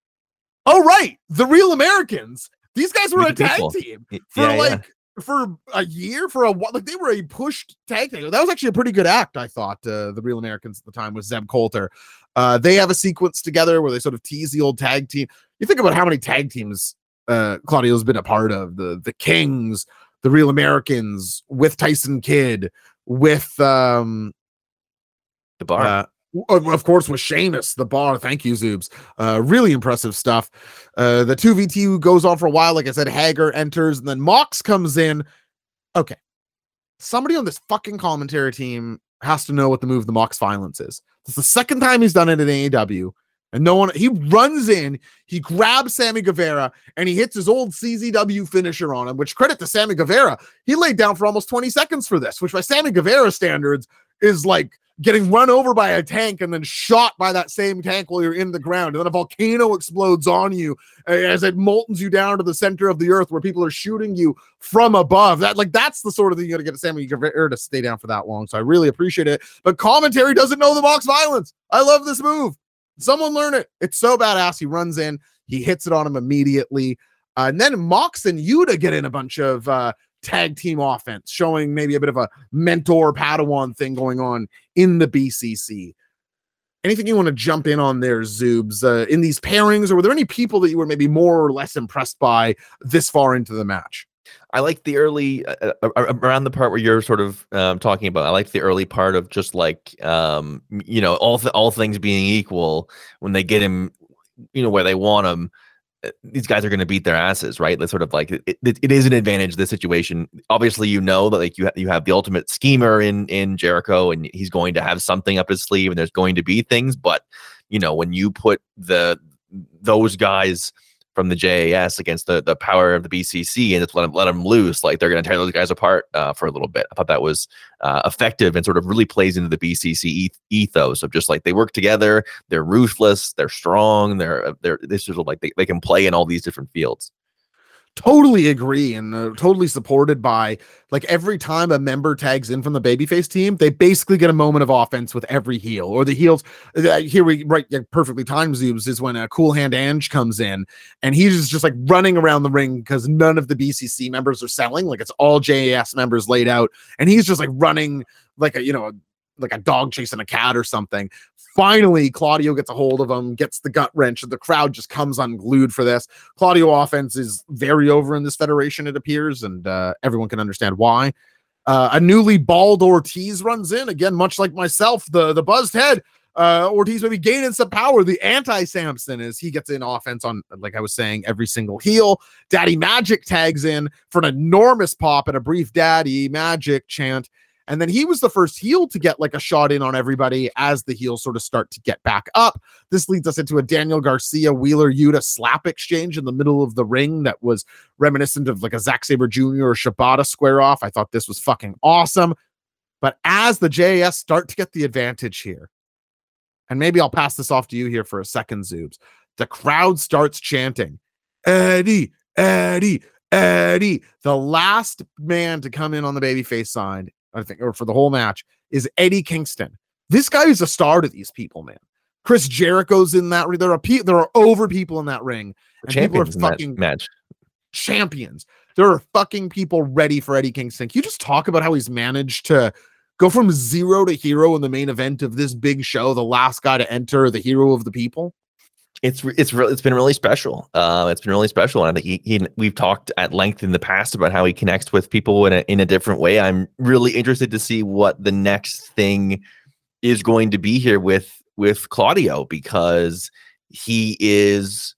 "Oh right, the real Americans. These guys were a tag team for yeah, like yeah. for a year, for a while, like they were a pushed tag team. That was actually a pretty good act, I thought. Uh, the real Americans at the time was Zeb Colter. Uh, they have a sequence together where they sort of tease the old tag team. You think about how many tag teams uh, Claudio's been a part of the the Kings, the Real Americans, with Tyson Kidd, with um, the bar. Uh, of course, with Sheamus, the bar. Thank you, Zoobs. Uh, really impressive stuff. Uh, the 2v2 goes on for a while. Like I said, Hager enters, and then Mox comes in. Okay. Somebody on this fucking commentary team has to know what the move the Mox violence is. It's the second time he's done it in AEW. And no one, he runs in, he grabs Sammy Guevara, and he hits his old CZW finisher on him, which credit to Sammy Guevara. He laid down for almost 20 seconds for this, which by Sammy Guevara standards is like getting run over by a tank and then shot by that same tank while you're in the ground. And then a volcano explodes on you as it moltens you down to the center of the earth where people are shooting you from above. That like that's the sort of thing you gotta get to Sammy Guevara to stay down for that long. So I really appreciate it. But commentary doesn't know the Mox violence. I love this move. Someone learn it. It's so badass. He runs in, he hits it on him immediately. Uh, and then Mox and Yuta get in a bunch of uh, tag team offense, showing maybe a bit of a mentor Padawan thing going on in the BCC. Anything you want to jump in on there, Zoobs, uh, in these pairings, or were there any people that you were maybe more or less impressed by this far into the match? I like the early uh, uh around the part where you're sort of um, talking about. I like the early part of just like um, you know all th- all things being equal when they get him, you know where they want him. These guys are going to beat their asses, right? That's sort of like it, it, it is an advantage. This situation, obviously, you know that like you ha- you have the ultimate schemer in in Jericho, and he's going to have something up his sleeve, and there's going to be things. But you know when you put the those guys from the JAS against the the power of the BCC and just let them, let them loose. Like they're going to tear those guys apart uh, for a little bit. I thought that was uh, effective and sort of really plays into the BCC ethos of just like they work together. They're ruthless. They're strong. They're they're this is like they, they can play in all these different fields totally agree and uh, totally supported by like every time a member tags in from the babyface team they basically get a moment of offense with every heel or the heels uh, here we right yeah, perfectly time zooms is when a cool hand Ange comes in and he's just like running around the ring because none of the bcc members are selling like it's all jas members laid out and he's just like running like a you know a, like a dog chasing a cat or something Finally, Claudio gets a hold of him, gets the gut wrench, and the crowd just comes unglued for this. Claudio offense is very over in this federation, it appears, and uh, everyone can understand why. Uh, a newly bald Ortiz runs in again, much like myself, the the buzzed head. Uh, Ortiz maybe gaining some power. The anti Samson is he gets in offense on, like I was saying, every single heel. Daddy Magic tags in for an enormous pop and a brief Daddy Magic chant. And then he was the first heel to get like a shot in on everybody as the heels sort of start to get back up. This leads us into a Daniel Garcia Wheeler Yuta slap exchange in the middle of the ring that was reminiscent of like a Zack Sabre Jr. or Shibata square off. I thought this was fucking awesome. But as the JAS start to get the advantage here, and maybe I'll pass this off to you here for a second, Zoobs. The crowd starts chanting, Eddie, Eddie, Eddie. The last man to come in on the babyface side I think, or for the whole match, is Eddie Kingston. This guy is a star to these people, man. Chris Jericho's in that. There are pe- there are over people in that ring. And people are fucking match. champions. There are fucking people ready for Eddie Kingston. Can you just talk about how he's managed to go from zero to hero in the main event of this big show, the last guy to enter, the hero of the people? It's it's really it's been really special. Uh, it's been really special, and I think he, he, we've talked at length in the past about how he connects with people in a in a different way. I'm really interested to see what the next thing is going to be here with with Claudio because he is.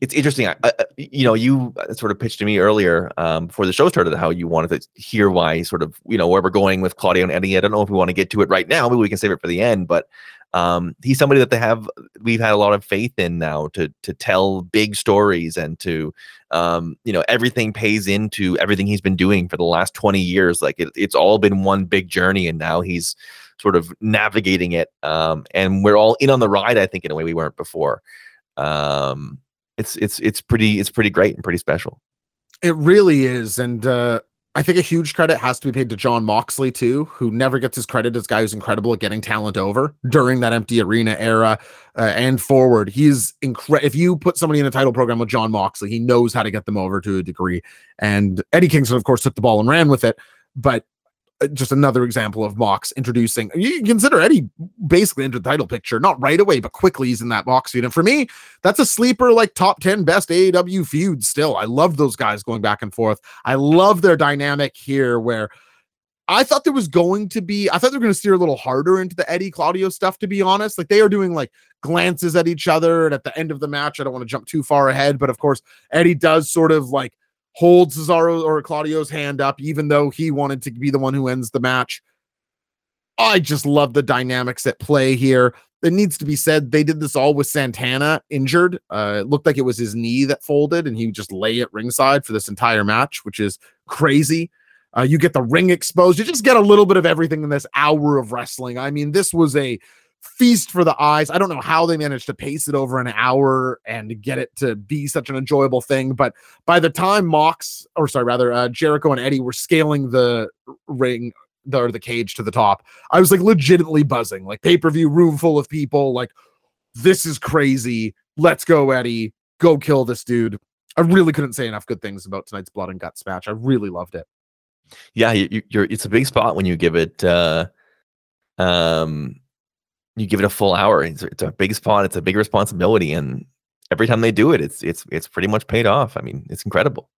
It's interesting. I, I, you know, you sort of pitched to me earlier um, before the show started how you wanted to hear why, sort of, you know, where we're going with Claudio and Eddie. I don't know if we want to get to it right now. Maybe we can save it for the end. But um, he's somebody that they have we've had a lot of faith in now to to tell big stories and to um, you know everything pays into everything he's been doing for the last 20 years like it, it's all been one big journey and now he's sort of navigating it um, and we're all in on the ride i think in a way we weren't before. Um, it's it's it's pretty it's pretty great and pretty special. It really is and uh I think a huge credit has to be paid to Jon Moxley too, who never gets his credit as guy who's incredible at getting talent over during that empty arena era uh, and forward. He's incredible. If you put somebody in a title program with Jon Moxley, he knows how to get them over to a degree. And Eddie Kingston, of course, took the ball and ran with it. But Uh, just another example of Mox introducing. You consider Eddie basically into the title picture, not right away, but quickly he's in that Mox feud. And for me, that's a sleeper, like top 10 best AEW feud still. I love those guys going back and forth. I love their dynamic here where I thought there was going to be, I thought they were going to steer a little harder into the Eddie Claudio stuff, to be honest. Like they are doing like glances at each other. And at the end of the match, I don't want to jump too far ahead, but of course, Eddie does sort of like hold Cesaro or Claudio's hand up, even though he wanted to be the one who ends the match. I just love the dynamics at play here. It needs to be said they did this all with Santana injured. Uh, it looked like it was his knee that folded, and he just lay at ringside for this entire match, which is crazy. Uh, you get the ring exposed. You just get a little bit of everything in this hour of wrestling. I mean, this was a feast for the eyes. I don't know how they managed to pace it over an hour and get it to be such an enjoyable thing. But by the time Mox, or sorry, rather, uh, Jericho and Eddie were scaling the ring, the, or the cage to the top, I was like legitimately buzzing, like pay per view room full of people. Like, this is crazy. Let's go, Eddie. Go kill this dude. I really couldn't say enough good things about tonight's blood and guts match. I really loved it. Yeah, you, are It's a big spot when you give it. uh um you give it a full hour. It's, it's a big spot. It's a big responsibility, and every time they do it, it's it's it's pretty much paid off. I mean, it's incredible.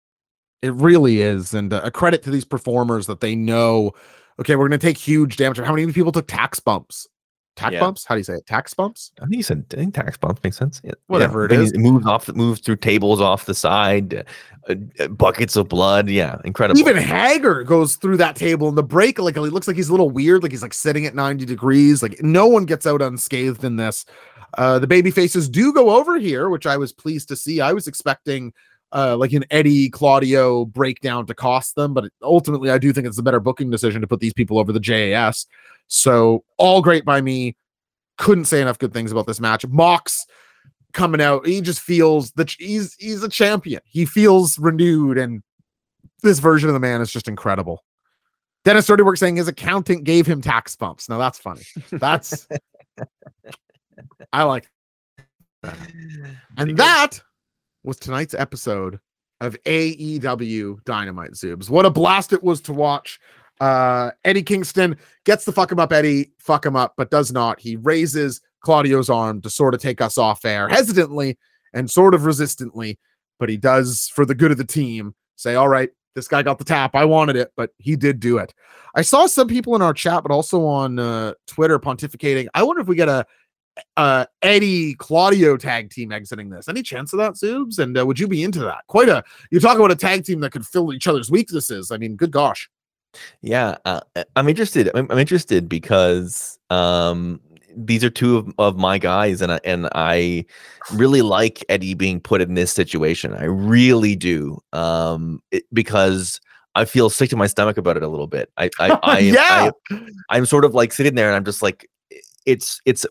It really is, and uh, a credit to these performers that they know. Okay, we're going to take huge damage. How many people took tax bumps? Tax yeah. bumps? How do you say it? Tax bumps? I think you said I think tax bumps makes sense. Yeah. Whatever yeah. it is. It moves off, moves through tables off the side, uh, uh, buckets of blood. Yeah, incredible. Even Hager goes through that table in the break. Like he looks like he's a little weird, like he's like sitting at 90 degrees. Like no one gets out unscathed in this. Uh, the baby faces do go over here, which I was pleased to see. I was expecting uh, like an Eddie Claudio breakdown to cost them, but ultimately I do think it's a better booking decision to put these people over the JAS. So all great by me couldn't say enough good things about this match. Mox coming out, he just feels that he's he's a champion. He feels renewed, and this version of the man is just incredible. Dennis Dirty saying his accountant gave him tax bumps. Now that's funny. That's I like that. And that was tonight's episode of AEW Dynamite Zoobs. What a blast it was to watch. Uh, Eddie Kingston gets the fuck him up, Eddie, fuck him up, but does not. He raises Claudio's arm to sort of take us off air hesitantly and sort of resistantly, but he does, for the good of the team, say, All right, this guy got the tap. I wanted it, but he did do it. I saw some people in our chat, but also on uh, Twitter pontificating. I wonder if we get a uh Eddie Claudio tag team exiting this. Any chance of that, Zoobs? And uh, would you be into that? Quite a you talk about a tag team that could fill each other's weaknesses. I mean, good gosh. Yeah, uh, I'm interested. I'm, I'm interested because um, these are two of, of my guys, and I, and I really like Eddie being put in this situation. I really do, um, it, because I feel sick to my stomach about it a little bit. I, I, I yeah, I, I'm sort of like sitting there, and I'm just like, it's it's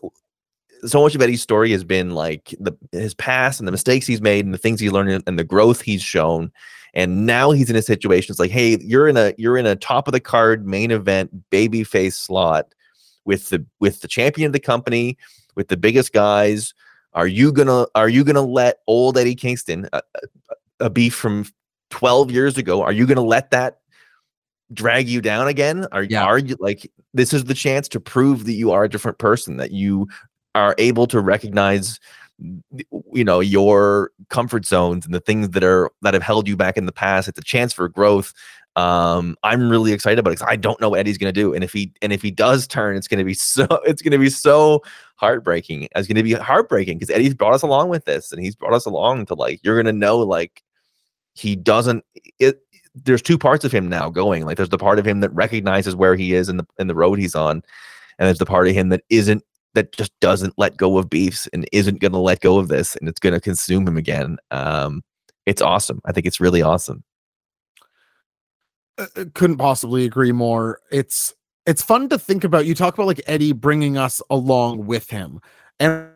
so much of Eddie's story has been like the his past and the mistakes he's made and the things he learned and the growth he's shown. And now he's in a situation. It's like, hey, you're in a you're in a top of the card main event babyface slot with the with the champion of the company, with the biggest guys. Are you gonna are you gonna let old Eddie Kingston, a, a, beef from 12 years ago, are you gonna let that drag you down again? Are Yeah. are you like this is the chance to prove that you are a different person, that you are able to recognize you know your comfort zones and the things that are that have held you back in the past it's a chance for growth um i'm really excited about it 'cause i don't know what eddie's to do and if he and if he does turn it's to be so it's to be so heartbreaking it's to be heartbreaking because eddie's brought us along with this and he's brought us along to like you're to know like he doesn't it there's two parts of him now going like there's the part of him that recognizes where he is in the in the road he's on and there's the part of him that isn't that just doesn't let go of beefs and isn't going to let go of this and it's going to consume him again um it's awesome i think it's really awesome uh, uh, couldn't possibly agree more. It's it's fun to think about. You talk about like Eddie bringing us along with him, and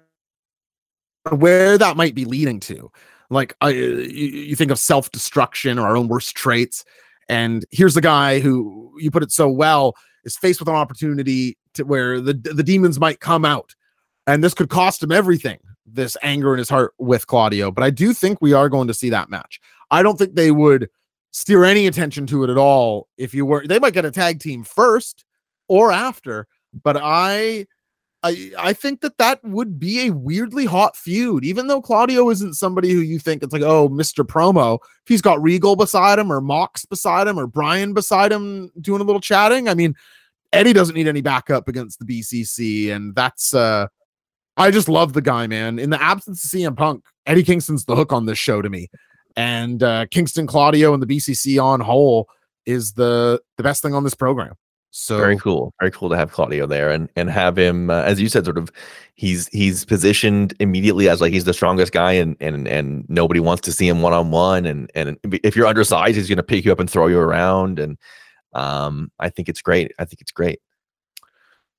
where that might be leading to. Like, I, you, you think of self destruction or our own worst traits, and here's the guy who you put it so well is faced with an opportunity to where the the demons might come out, and this could cost him everything. This anger in his heart with Claudio, but I do think we are going to see that match. I don't think they would steer any attention to it at all if you were they might get a tag team first or after but i i i think that that would be a weirdly hot feud even though claudio isn't somebody who you think it's like oh mr promo. If he's got regal beside him or mox beside him or bryan beside him doing a little chatting i mean eddie doesn't need any backup against the bcc and that's uh i just love the guy man. In the absence of cm punk eddie kingston's the hook on this show to me. And uh, Kingston Claudio and the BCC on whole is the the best thing on this program. So very cool. Very cool to have claudio there and and have him uh, as you said sort of he's he's positioned immediately as like he's the strongest guy and and and nobody wants to see him one-on-one and and if you're undersized he's going to pick you up and throw you around and um i think it's great. I think it's great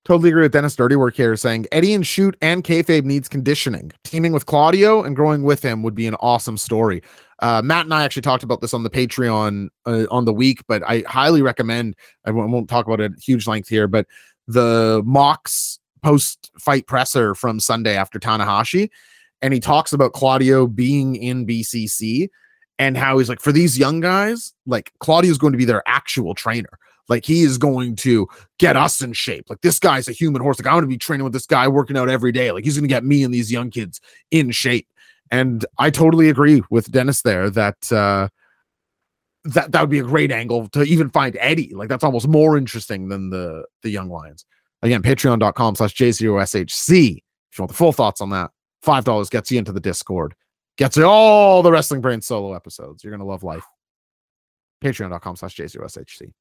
Totally agree with Dennis Dirty Work here saying Eddie and Shoot and Kayfabe needs conditioning. Teaming with Claudio and growing with him would be an awesome story. Uh, Matt and I actually talked about this on the Patreon uh, on the week, but I highly recommend. I won't, won't talk about it at huge length here, but the Mox post fight presser from Sunday after Tanahashi, and he talks about Claudio being in BCC and how he's like for these young guys, like Claudio's going to be their actual trainer. Like he is going to get us in shape. Like this guy's a human horse. Like I'm going to be training with this guy, working out every day. Like he's going to get me and these young kids in shape. And I totally agree with Dennis there that uh that that would be a great angle to even find Eddie. Like that's almost more interesting than the the young lions. Again, patreon.com slash J0SHC. If you want the full thoughts on that, five dollars gets you into the Discord, gets you all the wrestling brain solo episodes. You're gonna love life. Patreon.com slash J0SHC.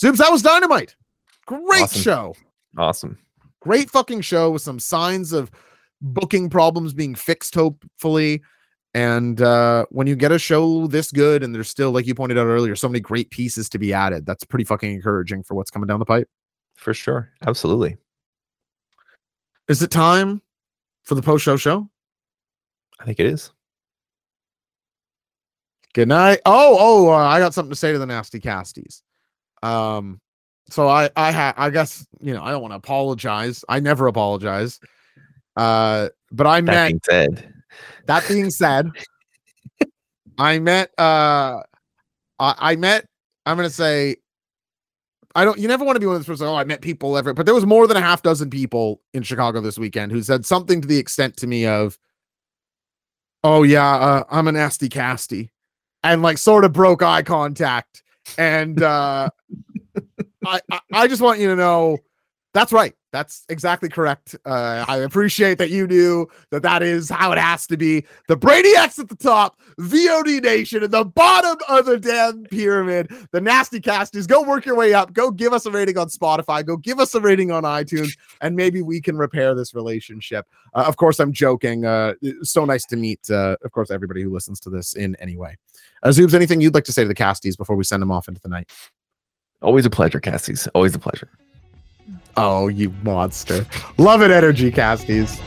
Zoobs, that was dynamite. Great Awesome. show. awesome Great fucking show with some signs of booking problems being fixed, hopefully. And uh, when you get a show this good, and there's still, like you pointed out earlier, so many great pieces to be added, that's pretty fucking encouraging for what's coming down the pipe. for sure absolutely Is it time for the post show show? i think it is Good night. Oh, oh, uh, I got something to say to the nasty casties. Um, so I, I had, I guess, you know, I don't want to apologize. I never apologize. Uh, but I that met being said That being said, I met uh I, I met I'm gonna say I don't you never want to be one of those people Oh, I met people ever, but there was more than a half dozen people in Chicago this weekend who said something to the extent to me of, Oh yeah, uh, I'm a nasty casty. and like sort of broke eye contact. And uh, I, I I just want you to know that's right. That's exactly correct. Uh, I appreciate that you knew that that is how it has to be. The Brady X at the top, VOD Nation at the bottom of the damn pyramid. The Nasty Casties. Go work your way up. Go give us a rating on Spotify. Go give us a rating on iTunes, and maybe we can repair this relationship. Uh, of course, I'm joking. Uh, so nice to meet, uh, of course, everybody who listens to this in any way. Uh, Zoobs, anything you'd like to say to the Casties before we send them off into the night? Always a pleasure, Casties. Always a pleasure. Oh, you monster. Love it, Energy Casties.